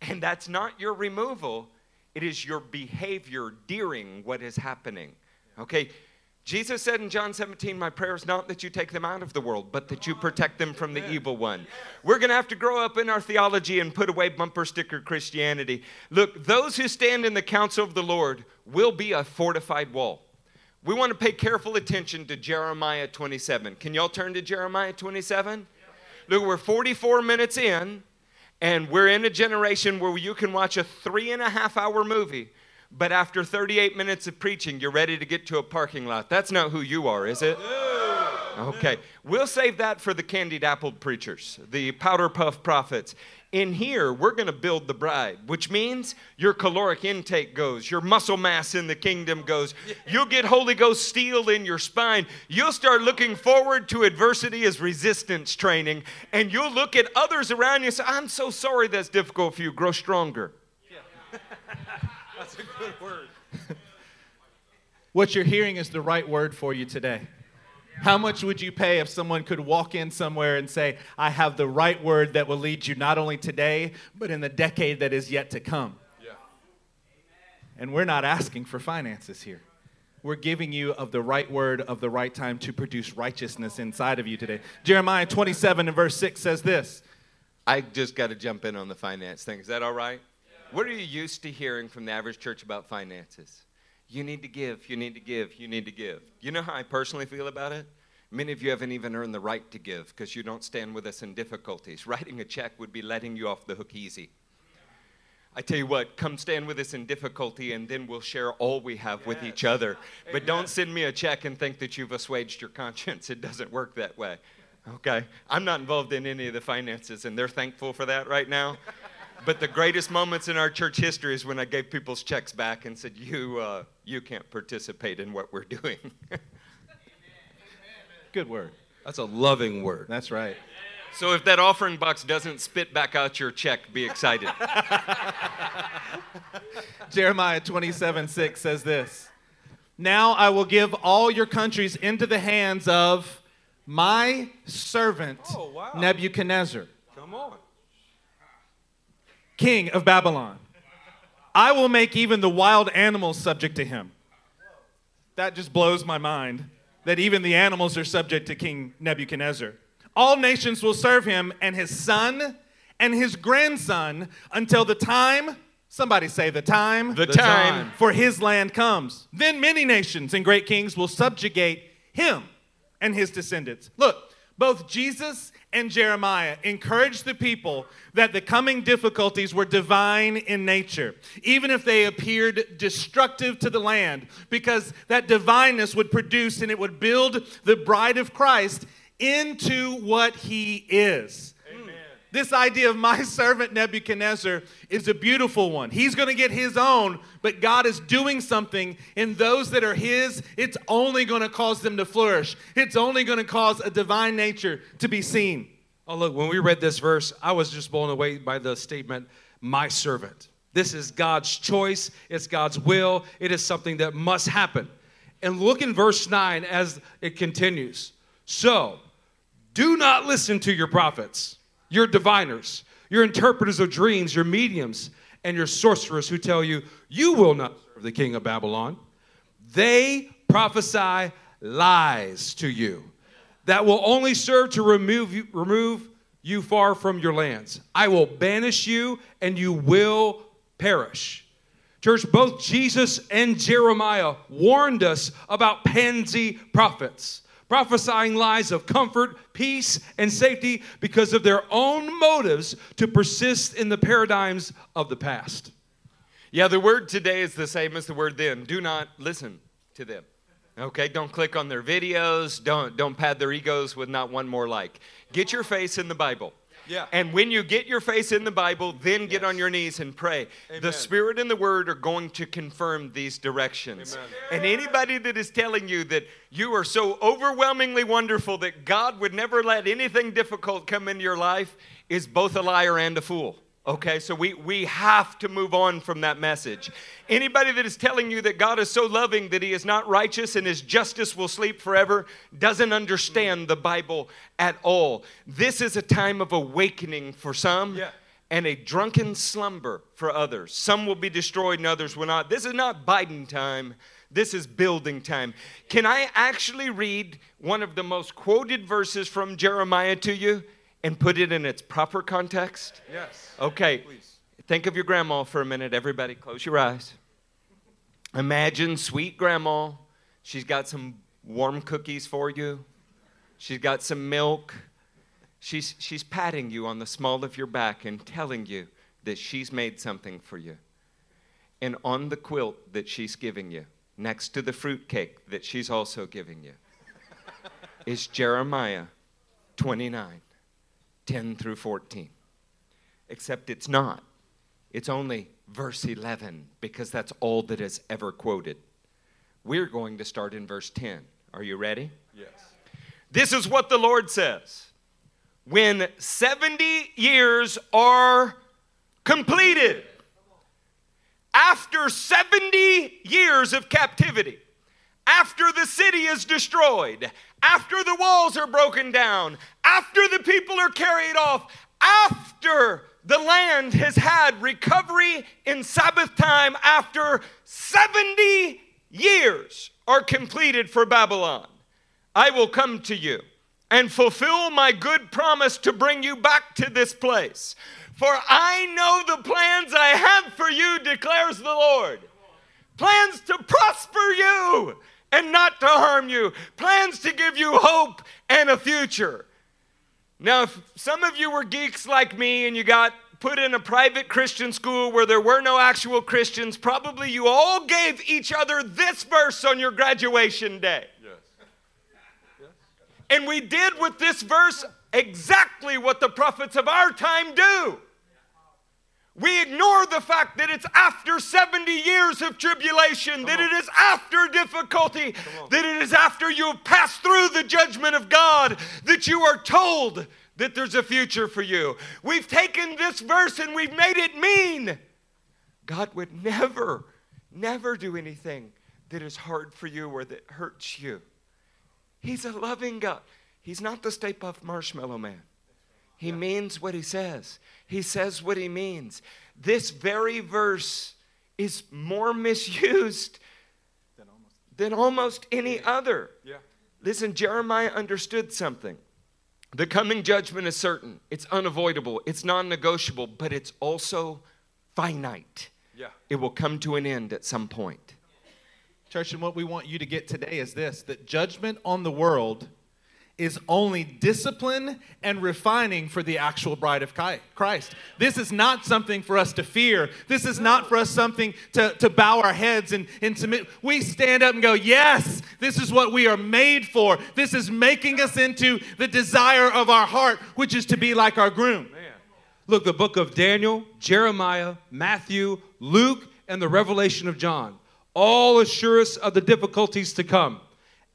And that's not your removal, it is your behavior during what is happening. Okay? Jesus said in John 17, My prayer is not that you take them out of the world, but that you protect them from the evil one. We're going to have to grow up in our theology and put away bumper sticker Christianity. Look, those who stand in the counsel of the Lord will be a fortified wall. We want to pay careful attention to Jeremiah 27. Can y'all turn to Jeremiah 27? Look, we're 44 minutes in, and we're in a generation where you can watch a three and a half hour movie but after 38 minutes of preaching, you're ready to get to a parking lot. That's not who you are, is it? Okay, we'll save that for the candied apple preachers, the powder puff prophets. In here, we're going to build the bride, which means your caloric intake goes, your muscle mass in the kingdom goes. You'll get Holy Ghost steel in your spine. You'll start looking forward to adversity as resistance training, and you'll look at others around you and say, I'm so sorry that's difficult for you. Grow stronger. That's a good word. What you're hearing is the right word for you today. How much would you pay if someone could walk in somewhere and say, I have the right word that will lead you not only today, but in the decade that is yet to come? Yeah. And we're not asking for finances here. We're giving you of the right word of the right time to produce righteousness inside of you today. Jeremiah 27 and verse 6 says this I just got to jump in on the finance thing. Is that all right? What are you used to hearing from the average church about finances? You need to give, you need to give, you need to give. You know how I personally feel about it? Many of you haven't even earned the right to give because you don't stand with us in difficulties. Writing a check would be letting you off the hook easy. I tell you what, come stand with us in difficulty and then we'll share all we have with each other. But don't send me a check and think that you've assuaged your conscience. It doesn't work that way. Okay? I'm not involved in any of the finances and they're thankful for that right now. But the greatest moments in our church history is when I gave people's checks back and said, You, uh, you can't participate in what we're doing. Good word. That's a loving word. That's right. so if that offering box doesn't spit back out your check, be excited. Jeremiah 27 6 says this Now I will give all your countries into the hands of my servant Oh, wow. Nebuchadnezzar, Come on. King of Babylon. I will make even the wild animals subject to him. That just blows my mind that even the animals are subject to King Nebuchadnezzar. All nations will serve him and his son and his grandson until the time, somebody say the time, The, The time. time. for his land comes. Then many nations and great kings will subjugate him and his descendants. Look, both Jesus and Jeremiah encouraged the people that the coming difficulties were divine in nature, even if they appeared destructive to the land, because that divineness would produce and it would build the bride of Christ into what he is. This idea of my servant Nebuchadnezzar is a beautiful one. He's going to get his own, but God is doing something in those that are his. It's only going to cause them to flourish, it's only going to cause a divine nature to be seen. Oh, look, when we read this verse, I was just blown away by the statement, my servant. This is God's choice, it's God's will, it is something that must happen. And look in verse 9 as it continues. So, do not listen to your prophets, your diviners, your interpreters of dreams, your mediums, and your sorcerers who tell you, you will not serve the king of Babylon. They prophesy lies to you that will only serve to remove you, remove you far from your lands. I will banish you and you will perish. Church, both Jesus and Jeremiah warned us about pansy prophets, prophesying lies of comfort, peace, and safety because of their own motives to persist in the paradigms of the past. Yeah, the word today is the same as the word then. Do not listen to them. Okay, don't click on their videos. Don't don't pad their egos with not one more like. Get your face in the Bible. Yeah. And when you get your face in the Bible, then get on your knees and pray. The Spirit and the Word are going to confirm these directions. Amen. And anybody that is telling you that you are so overwhelmingly wonderful that God would never let anything difficult come into your life is both a liar and a fool. Okay, so we, we have to move on from that message. Anybody that is telling you that God is so loving that he is not righteous and his justice will sleep forever doesn't understand the Bible at all. This is a time of awakening for some Yeah. and a drunken slumber for others. Some will be destroyed and others will not. This is not Biden time. This is building time. Can I actually read one of the most quoted verses from Jeremiah to you and put it in its proper context? Yes. Okay. Please. Think of your grandma for a minute. Everybody, close your eyes. Imagine sweet grandma. She's got some warm cookies for you. She's got some milk. She's, she's patting you on the small of your back and telling you that she's made something for you. And on the quilt that she's giving you, next to the fruitcake that she's also giving you, is Jeremiah 29 10 through 14. Except it's not. It's only verse 11 because that's all that is ever quoted. We're going to start in verse 10. Are you ready? Yes. This is what the Lord says. When 70 years are completed, after 70 years of captivity, after the city is destroyed, after the walls are broken down, after the people are carried off, after the land has had recovery in Sabbath time, after 70 years are completed for Babylon, I will come to you and fulfill my good promise to bring you back to this place. For I know the plans I have for you, declares the Lord. Plans to prosper you and not to harm you, plans to give you hope and a future. Now, if some of you were geeks like me and you got put in a private Christian school where there were no actual Christians, probably you all gave each other this verse on your graduation day. Yes. yes. And we did with this verse exactly what the prophets of our time do. We ignore the fact that it's after 70 years of tribulation, that it is after difficulty, that it is after you have passed through the judgment of God, that you are told that there's a future for you. We've taken this verse and we've made it mean God would never, never do anything that is hard for you or that hurts you. He's a loving God. He's not the Stay Puft Marshmallow Man. He means what he says. He says what he means. This very verse is more misused Then almost. than almost any other. Yeah. Listen, Jeremiah understood something. The coming judgment is certain, it's unavoidable, it's non negotiable, but it's also finite. Yeah. It will come to an end at some point. Church, and what we want you to get today is this that judgment on the world is only discipline and refining for the actual bride of Christ. This is not something for us to fear. This is not for us something to, to bow our heads and, and submit. We stand up and go, Yes, this is what we are made for. This is making us into the desire of our heart, which is to be like our groom. Look, the book of Daniel, Jeremiah, Matthew, Luke, and the Revelation of John all assure us of the difficulties to come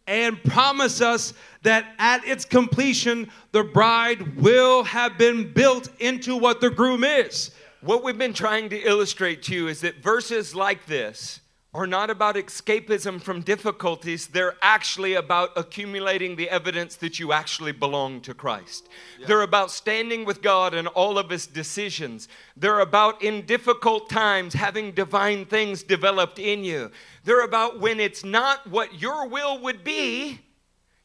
and promise us that at its completion, the bride will have been built into what the groom is. What we've been trying to illustrate to you is that verses like this are not about escapism from difficulties. They're actually about accumulating the evidence that you actually belong to Christ. They're about standing with God in all of His decisions. They're about, in difficult times, having divine things developed in you. They're about when it's not what your will would be,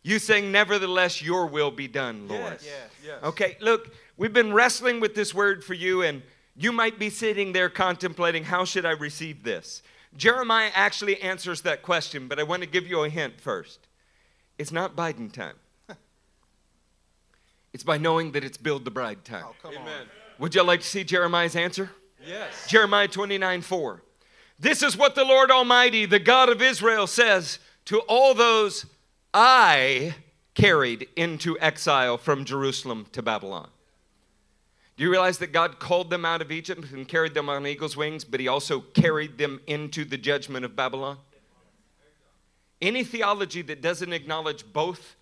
you saying, Nevertheless, your will be done, Lord. yes. Okay, look, we've been wrestling with this word for you, and you might be sitting there contemplating, how should I receive this? Jeremiah actually answers that question, but I want to give you a hint first. It's not Biden time. It's by knowing that it's build the bride time. Oh, Amen. Would you like to see Jeremiah's answer? Yes. Jeremiah 29 4. This is what the Lord Almighty, the God of Israel, says to all those I carried into exile from Jerusalem to Babylon. Do you realize that God called them out of Egypt and carried them on eagle's wings, but He also carried them into the judgment of Babylon? Any theology that doesn't acknowledge both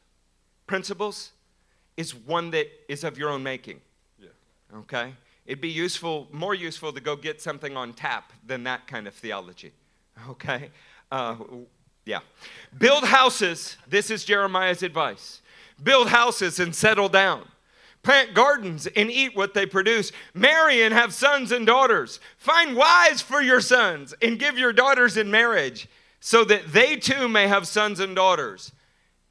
principles is one that is of your own making. Yeah. Okay? It'd be useful, more useful to go get something on tap than that kind of theology. Okay? Uh, yeah. Build houses. This is Jeremiah's advice. Build houses and settle down. Plant gardens and eat what they produce. Marry and have sons and daughters. Find wives for your sons and give your daughters in marriage. so that they too may have sons and daughters.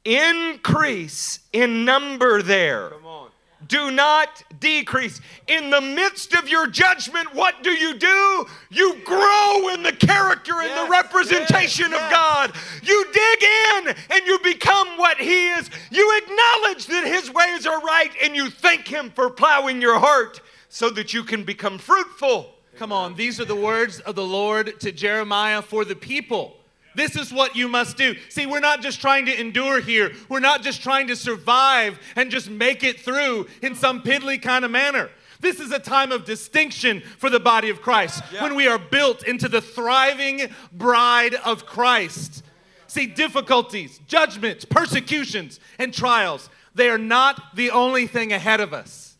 Increase in number there. Come on. Do not decrease. In the midst of your judgment, what do you do? You grow in the character and Yes, the representation yes, of yes. God. You dig in and you become what He is. You acknowledge that His ways are right and you thank Him for plowing your heart so that you can become fruitful. Come on, these are the words of the Lord to Jeremiah for the people. This is what you must do. See, we're not just trying to endure here. We're not just trying to survive and just make it through in some piddly kind of manner. This is a time of distinction for the body of Christ when we are built into the thriving bride of Christ. See, difficulties, judgments, persecutions, and trials, they are not the only thing ahead of us.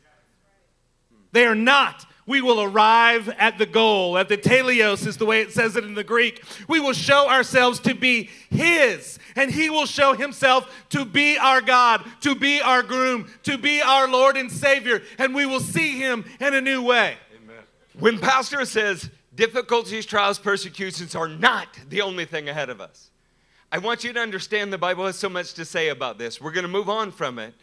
They are not. We will arrive at the goal. At the teleos is the way it says it in the Greek. We will show ourselves to be His, and He will show Himself to be our God, to be our groom, to be our Lord and Savior, and we will see Him in a new way. Amen. When Pastor says difficulties, trials, persecutions are not the only thing ahead of us, I want you to understand the Bible has so much to say about this. We're going to move on from it.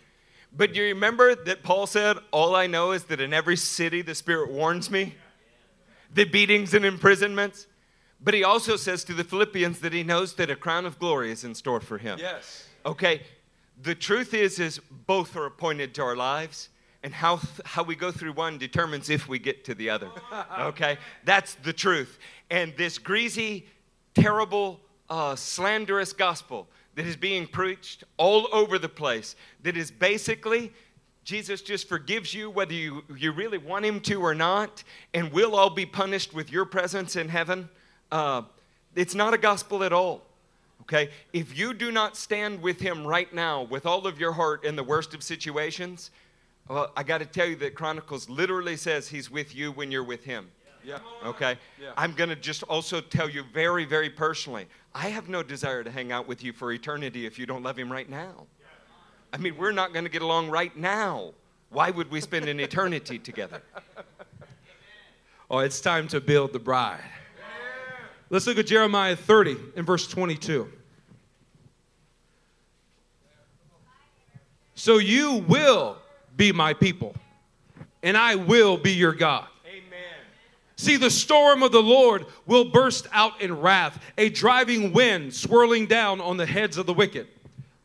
But do you remember that Paul said, All I know is that in every city the Spirit warns me? The beatings and imprisonments. But he also says to the Philippians that he knows that a crown of glory is in store for him. Yes. Okay, the truth is, is both are appointed to our lives, and how how we go through one determines if we get to the other. Okay, that's the truth. And this greasy, terrible, uh, slanderous gospel that is being preached all over the place, that is basically Jesus just forgives you whether you, you really want him to or not, and we'll all be punished with your presence in heaven. Uh, it's not a gospel at all. Okay? If you do not stand with him right now with all of your heart in the worst of situations, well, I got to tell you that Chronicles literally says he's with you when you're with him. Yeah. Okay? Yeah. I'm going to just also tell you very, very personally I have no desire to hang out with you for eternity if you don't love him right now. I mean, we're not going to get along right now. Why would we spend an eternity together? Oh, it's time to build the bride. Let's look at Jeremiah 30 and verse 22. So you will be my people, and I will be your God. See, the storm of the Lord will burst out in wrath, a driving wind swirling down on the heads of the wicked.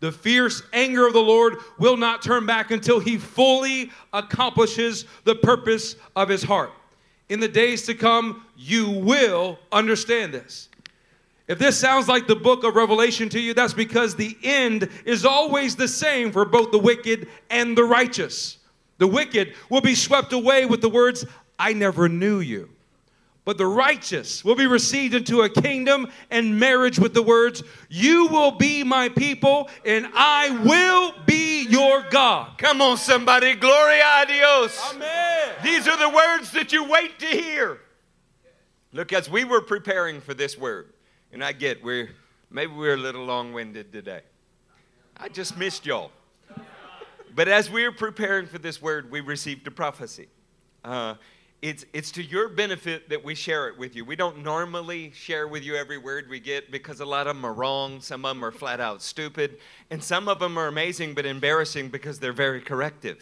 The fierce anger of the Lord will not turn back until he fully accomplishes the purpose of his heart. In the days to come, you will understand this. If this sounds like the book of Revelation to you, that's because the end is always the same for both the wicked and the righteous. The wicked will be swept away with the words, I never knew you. But the righteous will be received into a kingdom and marriage with the words, You will be my people, and I will be your God. Come on, somebody. Gloria a Dios. Amen. These are the words that you wait to hear. Look, as we were preparing for this word, and I get we're maybe we're a little long-winded today. I just missed y'all. But as we were preparing for this word, we received a prophecy. Uh, it's, it's to your benefit that we share it with you. We don't normally share with you every word we get because a lot of them are wrong, some of them are flat out stupid, and some of them are amazing but embarrassing because they're very corrective.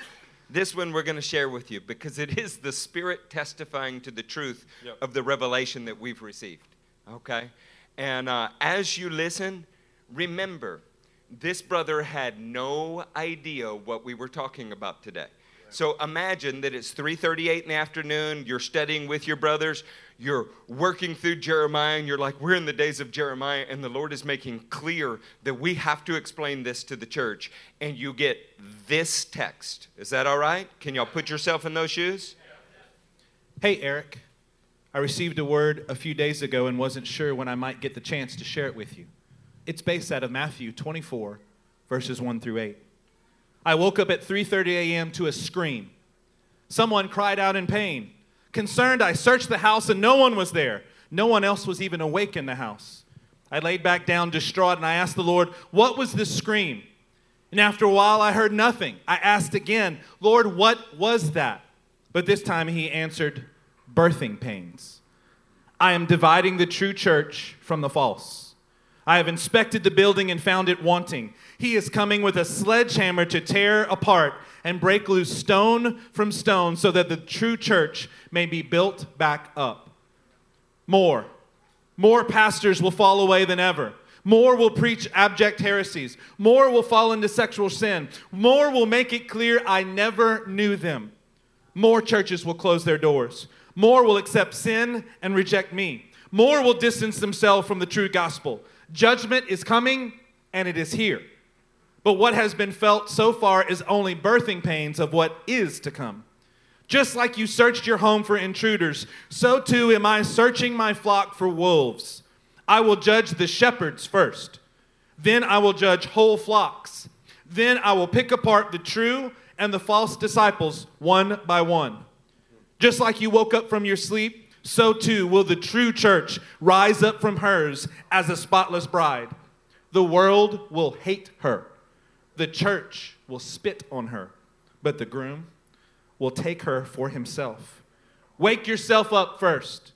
This one we're going to share with you because it is the Spirit testifying to the truth Yep. of the revelation that we've received. Okay? And uh, as you listen, remember, this brother had no idea what we were talking about today. So imagine that it's 3:38 in the afternoon, you're studying with your brothers, you're working through Jeremiah and you're like we're in the days of Jeremiah and the Lord is making clear that we have to explain this to the church and you get this text. Is that all right? Can y'all put yourself in those shoes? Hey, Eric. I received a word a few days ago and wasn't sure when I might get the chance to share it with you. It's based out of Matthew 24, verses 1 through 8. I woke up at 3:30 a.m. to a scream. Someone cried out in pain. Concerned, I searched the house and no one was there. No one else was even awake in the house. I laid back down distraught and I asked the Lord, "What was this scream?" And after a while, I heard nothing. I asked again, Lord, what was that? But this time he answered, birthing pains. I am dividing the true church from the false. I have inspected the building and found it wanting. He is coming with a sledgehammer to tear apart and break loose stone from stone so that the true church may be built back up. More. More pastors will fall away than ever. More will preach abject heresies. More will fall into sexual sin. More will make it clear I never knew them. More churches will close their doors. More will accept sin and reject me. More will distance themselves from the true gospel. Judgment is coming and it is here. But what has been felt so far is only birthing pains of what is to come. Just like you searched your home for intruders, so too am I searching my flock for wolves. I will judge the shepherds first. Then I will judge whole flocks. Then I will pick apart the true and the false disciples one by one. Just like you woke up from your sleep, so too will the true church rise up from hers as a spotless bride. The world will hate her, the church will spit on her, but the groom will take her for himself. Wake yourself up first.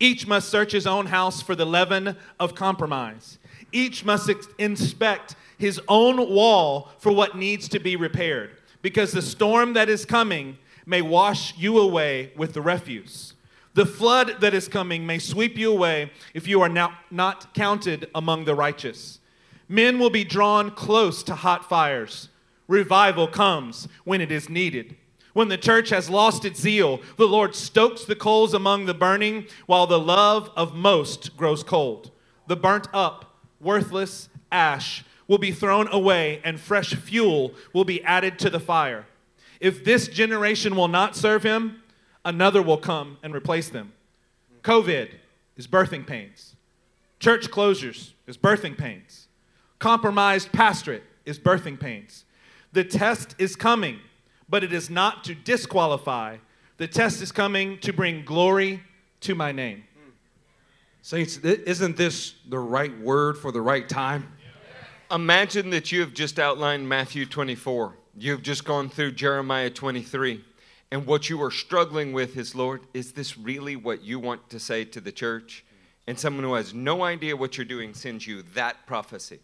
Each must search his own house for the leaven of compromise. Each must ex- inspect his own wall for what needs to be repaired, because the storm that is coming may wash you away with the refuse. The flood that is coming may sweep you away if you are now not counted among the righteous. Men will be drawn close to hot fires. Revival comes when it is needed. When the church has lost its zeal, the Lord stokes the coals among the burning, while the love of most grows cold. The burnt up, worthless ash will be thrown away, and fresh fuel will be added to the fire. If this generation will not serve him, another will come and replace them. COVID is birthing pains. Church closures is birthing pains. Compromised pastorate is birthing pains. The test is coming, but it is not to disqualify. The test is coming to bring glory to my name. Saints, isn't this the right word for the right time? Imagine that you have just outlined Matthew 24. You've just gone through Jeremiah 23. And what you are struggling with is, Lord, is this really what you want to say to the church? And someone who has no idea what you're doing sends you that prophecy.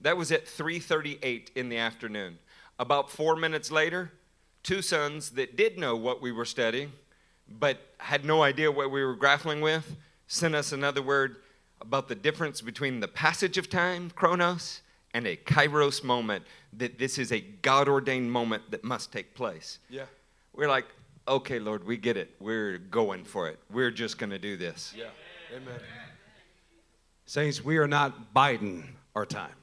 That was at 3:38 in the afternoon. About 4 minutes later, two sons that did know what we were studying but had no idea what we were grappling with sent us another word about the difference between the passage of time, chronos, and a kairos moment, that this is a God ordained moment that must take place. Yeah. We're like, okay, Lord, we get it. We're going for it. We're just going to do this. Yeah. Amen. Saints, we are not biding our time.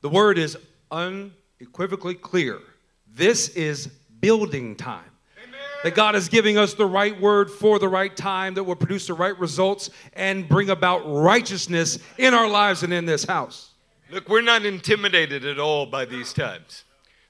The word is unequivocally clear. This is building time. That God is giving us the right word for the right time that will produce the right results and bring about righteousness in our lives and in this house. Look, we're not intimidated at all by these times.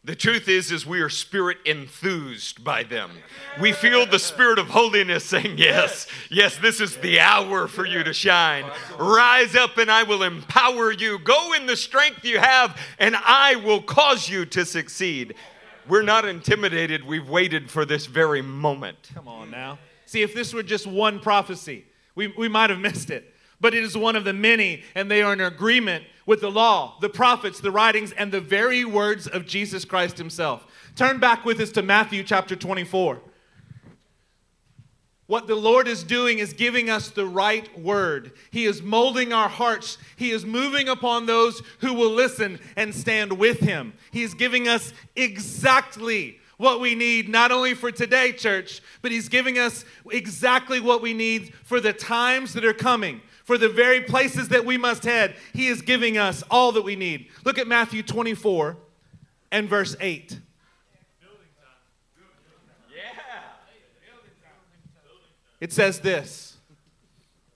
The truth is is we are spirit enthused by them. We feel the spirit of holiness saying, "Yes, yes, this is the hour for you to shine. Rise up and I will empower you. Go in the strength you have and I will cause you to succeed." We're not intimidated. We've waited for this very moment. Come on now. See, if this were just one prophecy, we, we might have missed it. But it is one of the many, and they are in agreement with the law, the prophets, the writings, and the very words of Jesus Christ himself. Turn back with us to Matthew chapter 24. What the Lord is doing is giving us the right word. He is molding our hearts. He is moving upon those who will listen and stand with Him. He is giving us exactly what we need, not only for today, church, but He's giving us exactly what we need for the times that are coming, for the very places that we must head. He is giving us all that we need. Look at Matthew 24 and verse 8. It says this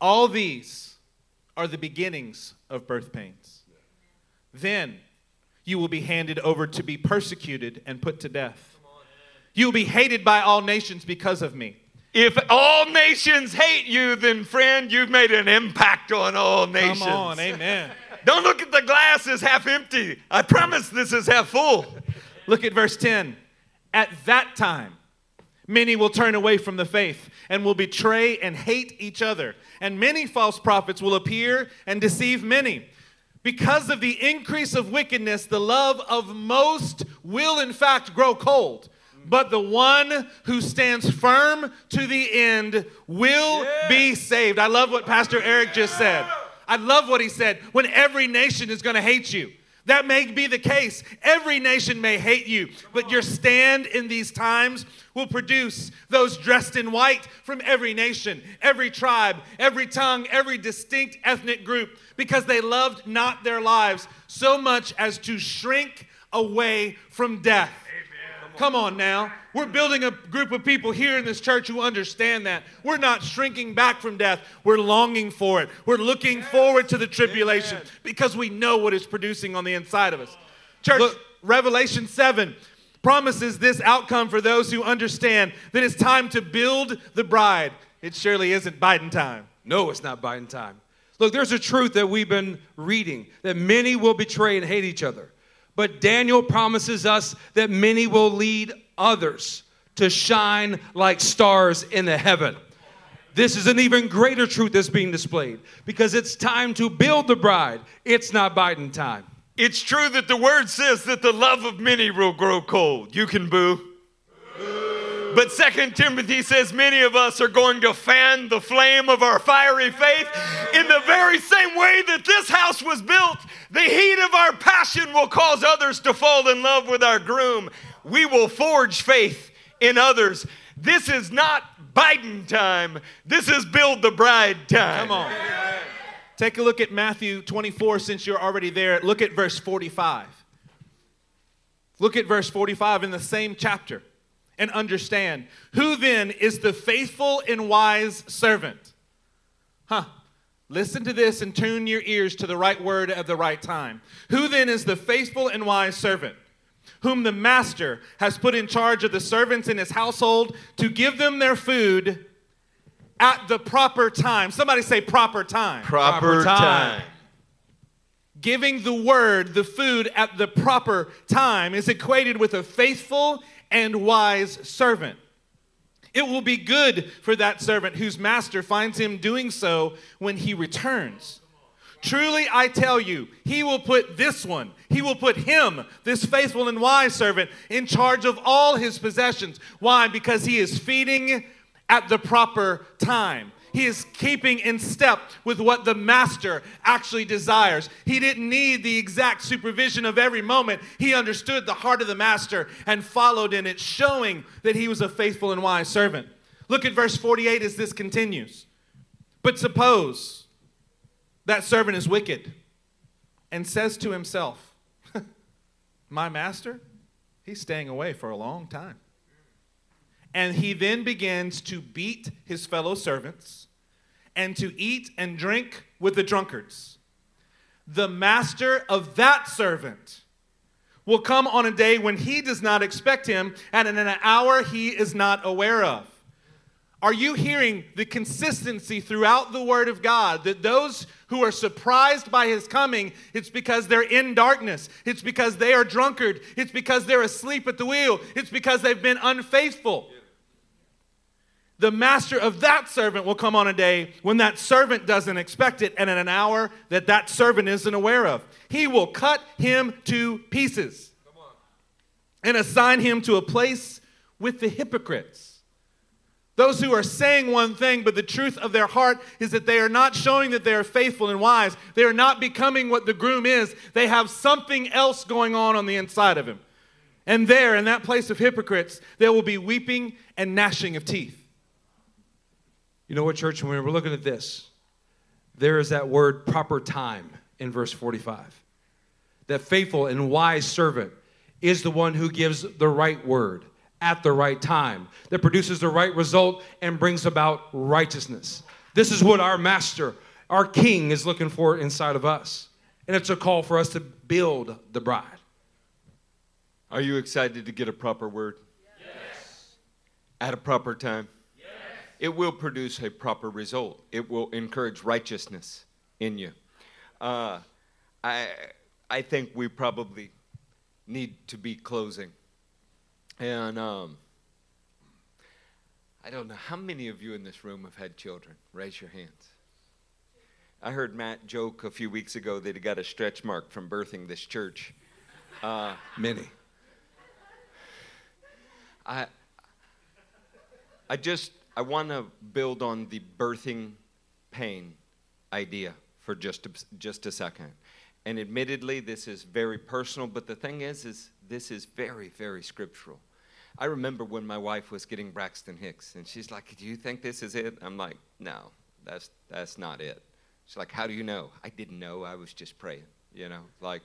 All these are the beginnings of birth pains. Then you will be handed over to be persecuted and put to death. You will be hated by all nations because of me. If all nations hate you, then friend, you've made an impact on all nations. Come on, amen. Don't look at the glass as half empty. I promise this is half full. Look at verse 10. At that time, Many will turn away from the faith and will betray and hate each other. And many false prophets will appear and deceive many. Because of the increase of wickedness, the love of most will in fact grow cold. But the one who stands firm to the end will yeah. be saved. I love what Pastor Eric just said. I love what he said. When every nation is going to hate you, that may be the case. Every nation may hate you, but your stand in these times will produce those dressed in white from every nation, every tribe, every tongue, every distinct ethnic group, because they loved not their lives so much as to shrink away from death. Come on now. We're building a group of people here in this church who understand that. We're not shrinking back from death. We're longing for it. We're looking forward to the tribulation because we know what it's producing on the inside of us. Church, Look, Revelation 7 promises this outcome for those who understand that it's time to build the bride. It surely isn't Biden time. No, it's not Biden time. Look, there's a truth that we've been reading that many will betray and hate each other. But Daniel promises us that many will lead others to shine like stars in the heaven. This is an even greater truth that's being displayed because it's time to build the bride. It's not Biden time. It's true that the word says that the love of many will grow cold. You can boo. But Second Timothy says many of us are going to fan the flame of our fiery faith in the very same way that this house was built. The heat of our passion will cause others to fall in love with our groom. We will forge faith in others. This is not Biden time. This is build the bride time. Come on. Take a look at Matthew 24 since you're already there. Look at verse 45. Look at verse 45 in the same chapter and understand. Who then is the faithful and wise servant? Huh. Listen to this and tune your ears to the right word at the right time. Who then is the faithful and wise servant? Whom the master has put in charge of the servants in his household to give them their food at the proper time. Somebody say proper time. Proper, proper time. time. Giving the word, the food at the proper time is equated with a faithful and wise servant. It will be good for that servant whose master finds him doing so when he returns. Truly, I tell you, he will put this one, he will put him, this faithful and wise servant, in charge of all his possessions. Why? Because he is feeding at the proper time. He is keeping in step with what the master actually desires. He didn't need the exact supervision of every moment. He understood the heart of the master and followed in it, showing that he was a faithful and wise servant. Look at verse 48 as this continues. But suppose that servant is wicked and says to himself, My master, he's staying away for a long time. And he then begins to beat his fellow servants and to eat and drink with the drunkards. The master of that servant will come on a day when he does not expect him and in an hour he is not aware of. Are you hearing the consistency throughout the Word of God that those who are surprised by His coming, it's because they're in darkness, it's because they are drunkard, it's because they're asleep at the wheel, it's because they've been unfaithful the master of that servant will come on a day when that servant doesn't expect it and in an hour that that servant isn't aware of. He will cut him to pieces and assign him to a place with the hypocrites. Those who are saying one thing, but the truth of their heart is that they are not showing that they are faithful and wise. They are not becoming what the groom is. They have something else going on on the inside of him. And there, in that place of hypocrites, there will be weeping and gnashing of teeth. You know what, church? When we're looking at this, there is that word proper time in verse 45. That faithful and wise servant is the one who gives the right word at the right time, that produces the right result and brings about righteousness. This is what our master, our king, is looking for inside of us. And it's a call for us to build the bride. Are you excited to get a proper word? Yes. At a proper time? It will produce a proper result. It will encourage righteousness in you. Uh, I, I think we probably need to be closing. And um, I don't know how many of you in this room have had children. Raise your hands. I heard Matt joke a few weeks ago that he got a stretch mark from birthing this church. Uh, Many. I, I just I want to build on the birthing pain idea for just a, just a second. And admittedly, this is very personal, but the thing is, is this is very, very scriptural. I remember when my wife was getting Braxton Hicks, and she's like, "Do you think this is it?" I'm like, "No, that's that's not it." She's like, "How do you know?" I didn't know. I was just praying. You know, like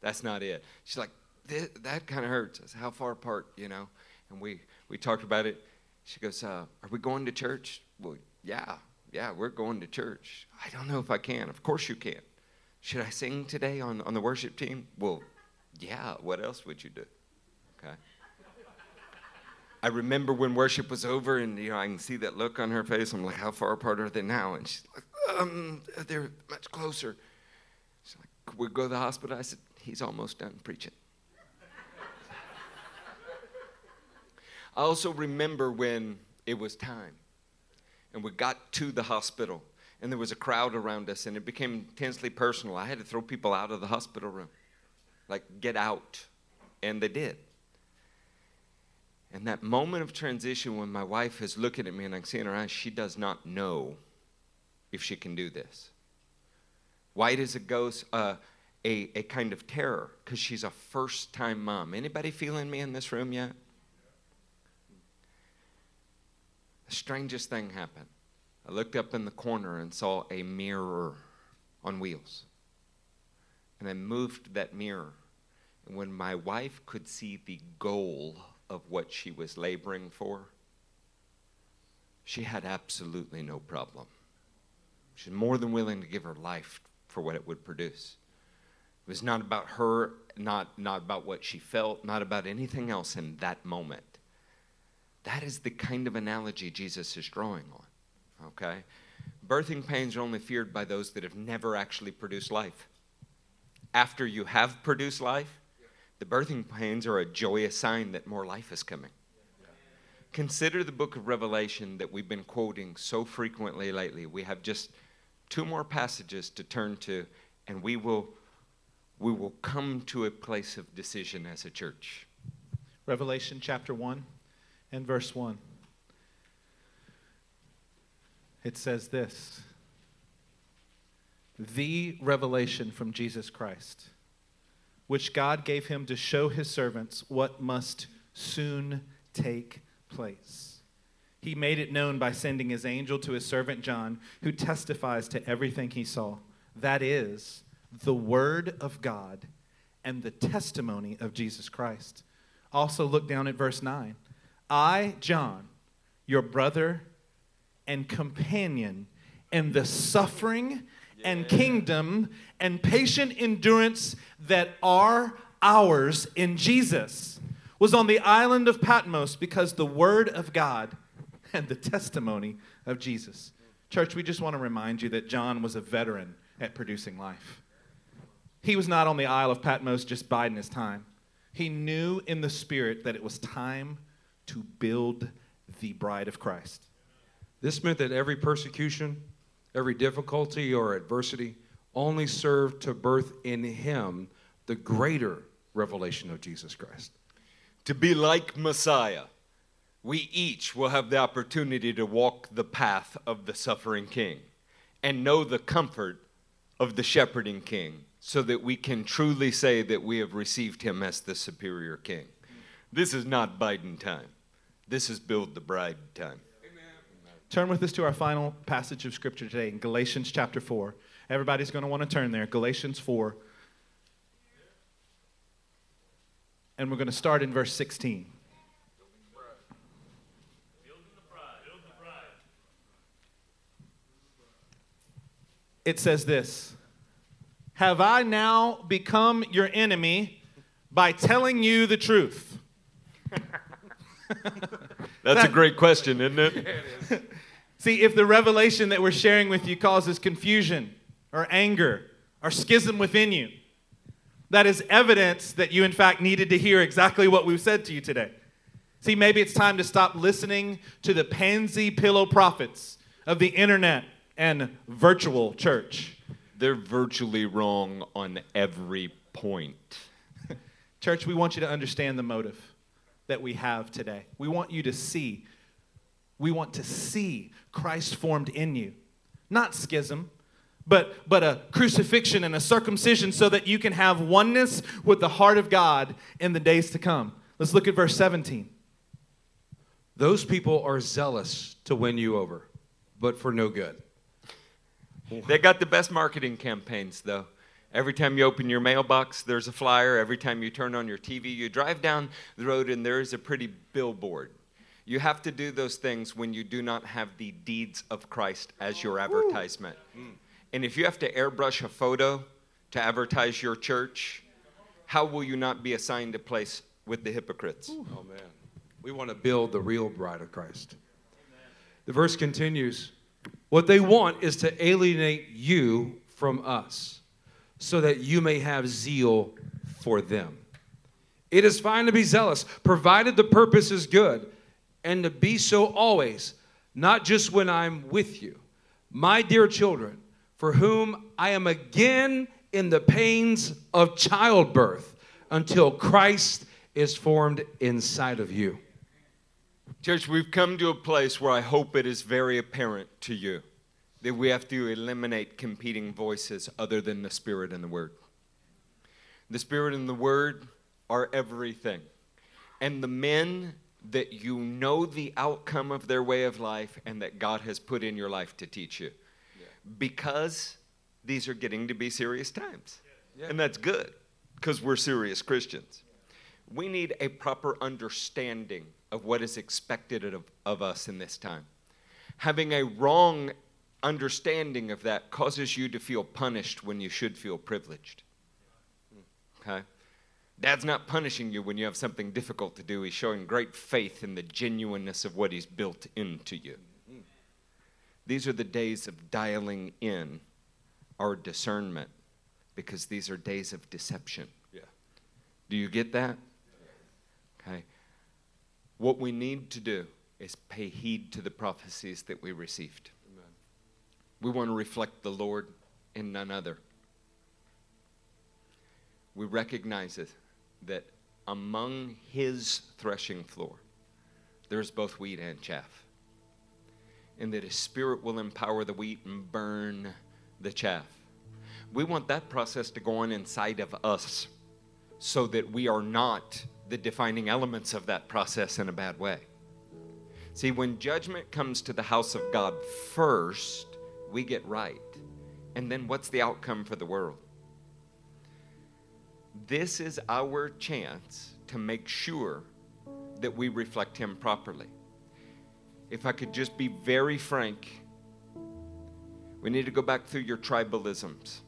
that's not it. She's like, "That kind of hurts." Said, "How far apart?" You know, and we we talked about it. She goes, uh, "Are we going to church?" Well, yeah, yeah, we're going to church. I don't know if I can. Of course you can. Should I sing today on, on the worship team? Well, yeah, what else would you do? Okay. I remember when worship was over, and you know, I can see that look on her face. I'm like, how far apart are they now? And she's like, um, they're much closer. She's like, we go to the hospital. I said, he's almost done preaching. I also remember when it was time, and we got to the hospital, and there was a crowd around us, and it became intensely personal. I had to throw people out of the hospital room, like, get out. And they did. And that moment of transition when my wife is looking at me and I can see in her eyes, she does not know if she can do this. White as a ghost, uh, a, a kind of terror because she's a first time mom. Anybody feeling me in this room yet? The strangest thing happened. I looked up in the corner and saw a mirror on wheels. And I moved that mirror. And when my wife could see the goal of what she was laboring for, she had absolutely no problem. She's more than willing to give her life for what it would produce. It was not about her, not, not about what she felt, not about anything else in that moment. That is the kind of analogy Jesus is drawing on okay? Birthing pains are only feared by those that have never actually produced life. After you have produced life, the birthing pains are a joyous sign that more life is coming. Consider the book of Revelation that we've been quoting so frequently lately. We have just two more passages to turn to, and we will, we will come to a place of decision as a church. Revelation chapter 1 and verse 1 it says this the revelation from Jesus Christ, which God gave him to show his servants what must soon take place. He made it known by sending his angel to his servant John, who testifies to everything he saw. That is, the word of God and the testimony of Jesus Christ. Also, look down at verse 9. I, John, your brother and companion in the suffering and kingdom and patient endurance that are ours in Jesus was on the island of Patmos because the word of God and the testimony of Jesus. Church, we just want to remind you that John was a veteran at producing life. He was not on the Isle of Patmos just biding his time. He knew in the Spirit that it was time to build the bride of Christ. This meant that every persecution, every difficulty or adversity only served to birth in him the greater revelation of Jesus Christ. To be like Messiah, we each will have the opportunity to walk the path of the suffering king and know the comfort of the shepherding king so that we can truly say that we have received him as the superior king. This is not Biden time. This is build the bride time. Turn with us to our final passage of Scripture today in Galatians chapter 4. Everybody's going to want to turn there. Galatians 4. And we're going to start in verse 16. It says this Have I now become your enemy by telling you the truth? That's a great question, isn't it? See, if the revelation that we're sharing with you causes confusion or anger or schism within you, that is evidence that you, in fact, needed to hear exactly what we've said to you today. See, maybe it's time to stop listening to the pansy pillow prophets of the internet and virtual church. They're virtually wrong on every point. Church, we want you to understand the motive that we have today. We want you to see, we want to see Christ formed in you, not schism. But, but a crucifixion and a circumcision so that you can have oneness with the heart of God in the days to come. Let's look at verse 17. Those people are zealous to win you over, but for no good. They got the best marketing campaigns, though. Every time you open your mailbox, there's a flyer. Every time you turn on your TV, you drive down the road and there is a pretty billboard. You have to do those things when you do not have the deeds of Christ as your advertisement. And if you have to airbrush a photo to advertise your church, how will you not be assigned a place with the hypocrites? Oh, man. We want to build the real bride of Christ. The verse continues What they want is to alienate you from us so that you may have zeal for them. It is fine to be zealous, provided the purpose is good, and to be so always, not just when I'm with you. My dear children, for whom I am again in the pains of childbirth until Christ is formed inside of you. Church, we've come to a place where I hope it is very apparent to you that we have to eliminate competing voices other than the Spirit and the Word. The Spirit and the Word are everything. And the men that you know the outcome of their way of life and that God has put in your life to teach you. Because these are getting to be serious times. Yeah. And that's good because we're serious Christians. We need a proper understanding of what is expected of, of us in this time. Having a wrong understanding of that causes you to feel punished when you should feel privileged. Okay? Dad's not punishing you when you have something difficult to do. He's showing great faith in the genuineness of what he's built into you. These are the days of dialing in our discernment because these are days of deception. Yeah. Do you get that? Okay. What we need to do is pay heed to the prophecies that we received. We want to reflect the Lord and none other. We recognize it, that among his threshing floor, there's both wheat and chaff. And that his spirit will empower the wheat and burn the chaff. We want that process to go on inside of us so that we are not the defining elements of that process in a bad way. See, when judgment comes to the house of God first, we get right. And then what's the outcome for the world? This is our chance to make sure that we reflect Him properly. If I could just be very frank, we need to go back through your tribalisms.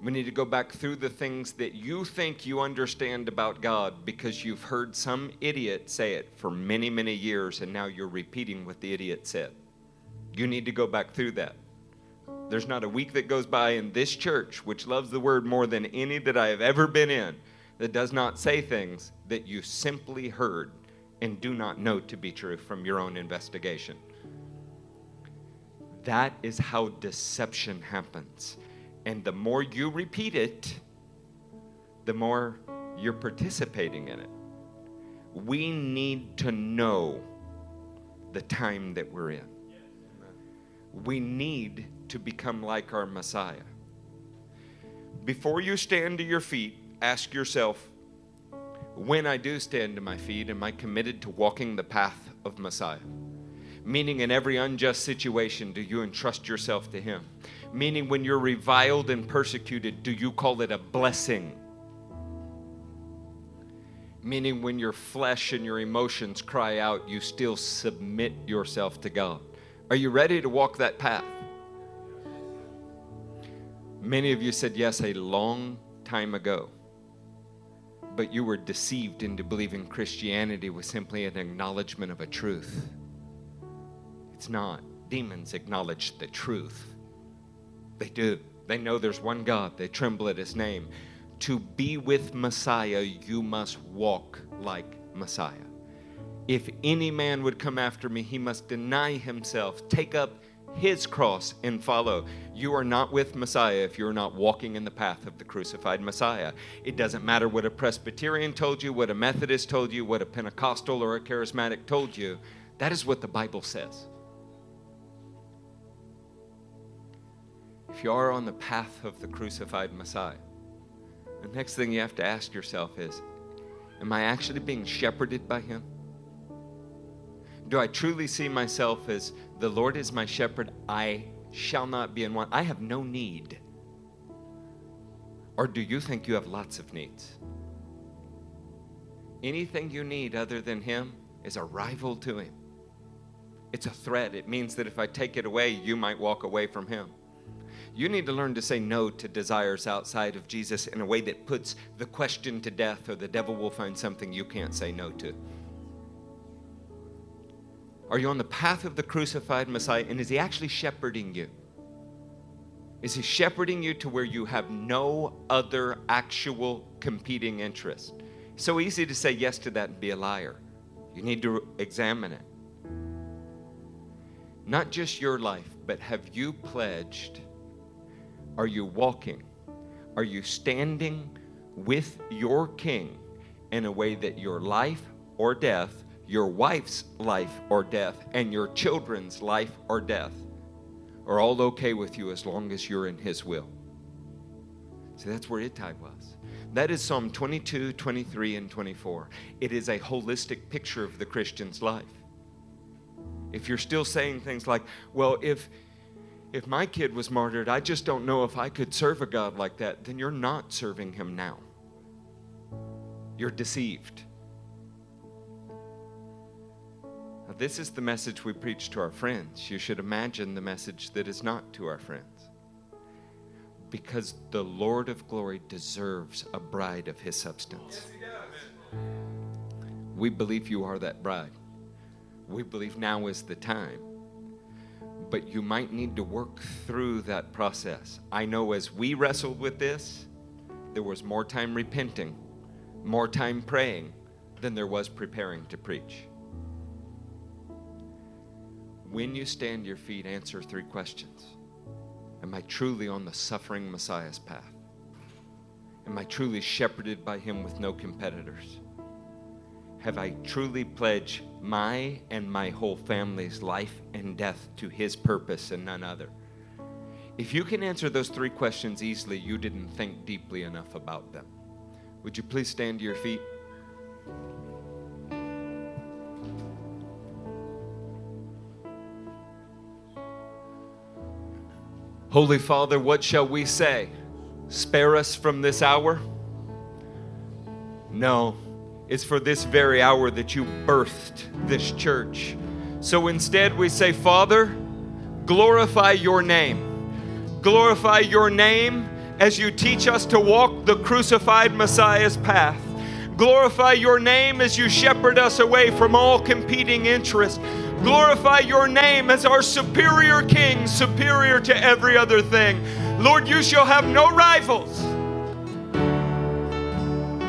We need to go back through the things that you think you understand about God because you've heard some idiot say it for many, many years and now you're repeating what the idiot said. You need to go back through that. There's not a week that goes by in this church, which loves the word more than any that I have ever been in, that does not say things that you simply heard and do not know to be true from your own investigation. That is how deception happens. And the more you repeat it, the more you're participating in it. We need to know the time that we're in. We need to become like our Messiah. Before you stand to your feet, ask yourself when I do stand to my feet, am I committed to walking the path of Messiah? Meaning, in every unjust situation, do you entrust yourself to Him? Meaning, when you're reviled and persecuted, do you call it a blessing? Meaning, when your flesh and your emotions cry out, you still submit yourself to God. Are you ready to walk that path? Many of you said yes a long time ago, but you were deceived into believing Christianity was simply an acknowledgement of a truth. It's not. Demons acknowledge the truth. They do. They know there's one God. They tremble at his name. To be with Messiah, you must walk like Messiah. If any man would come after me, he must deny himself, take up his cross, and follow. You are not with Messiah if you're not walking in the path of the crucified Messiah. It doesn't matter what a Presbyterian told you, what a Methodist told you, what a Pentecostal or a charismatic told you. That is what the Bible says. If you are on the path of the crucified Messiah, the next thing you have to ask yourself is Am I actually being shepherded by Him? Do I truly see myself as the Lord is my shepherd? I shall not be in want. I have no need. Or do you think you have lots of needs? Anything you need other than Him is a rival to Him. It's a threat. It means that if I take it away, you might walk away from Him. You need to learn to say no to desires outside of Jesus in a way that puts the question to death, or the devil will find something you can't say no to. Are you on the path of the crucified Messiah? And is he actually shepherding you? Is he shepherding you to where you have no other actual competing interest? So easy to say yes to that and be a liar. You need to examine it. Not just your life, but have you pledged are you walking? Are you standing with your king in a way that your life or death, your wife's life or death, and your children's life or death are all okay with you as long as you're in his will? See, that's where Ittai was. That is Psalm 22, 23, and 24. It is a holistic picture of the Christian's life. If you're still saying things like, well, if if my kid was martyred, I just don't know if I could serve a God like that, then you're not serving him now. You're deceived. Now, this is the message we preach to our friends. You should imagine the message that is not to our friends. Because the Lord of glory deserves a bride of his substance. We believe you are that bride. We believe now is the time but you might need to work through that process. I know as we wrestled with this, there was more time repenting, more time praying than there was preparing to preach. When you stand your feet, answer three questions Am I truly on the suffering Messiah's path? Am I truly shepherded by him with no competitors? Have I truly pledged my and my whole family's life and death to His purpose and none other? If you can answer those three questions easily, you didn't think deeply enough about them. Would you please stand to your feet? Holy Father, what shall we say? Spare us from this hour? No it's for this very hour that you birthed this church. So instead, we say, Father, glorify your name. Glorify your name as you teach us to walk the crucified Messiah's path. Glorify your name as you shepherd us away from all competing interests. Glorify your name as our superior king, superior to every other thing. Lord, you shall have no rivals.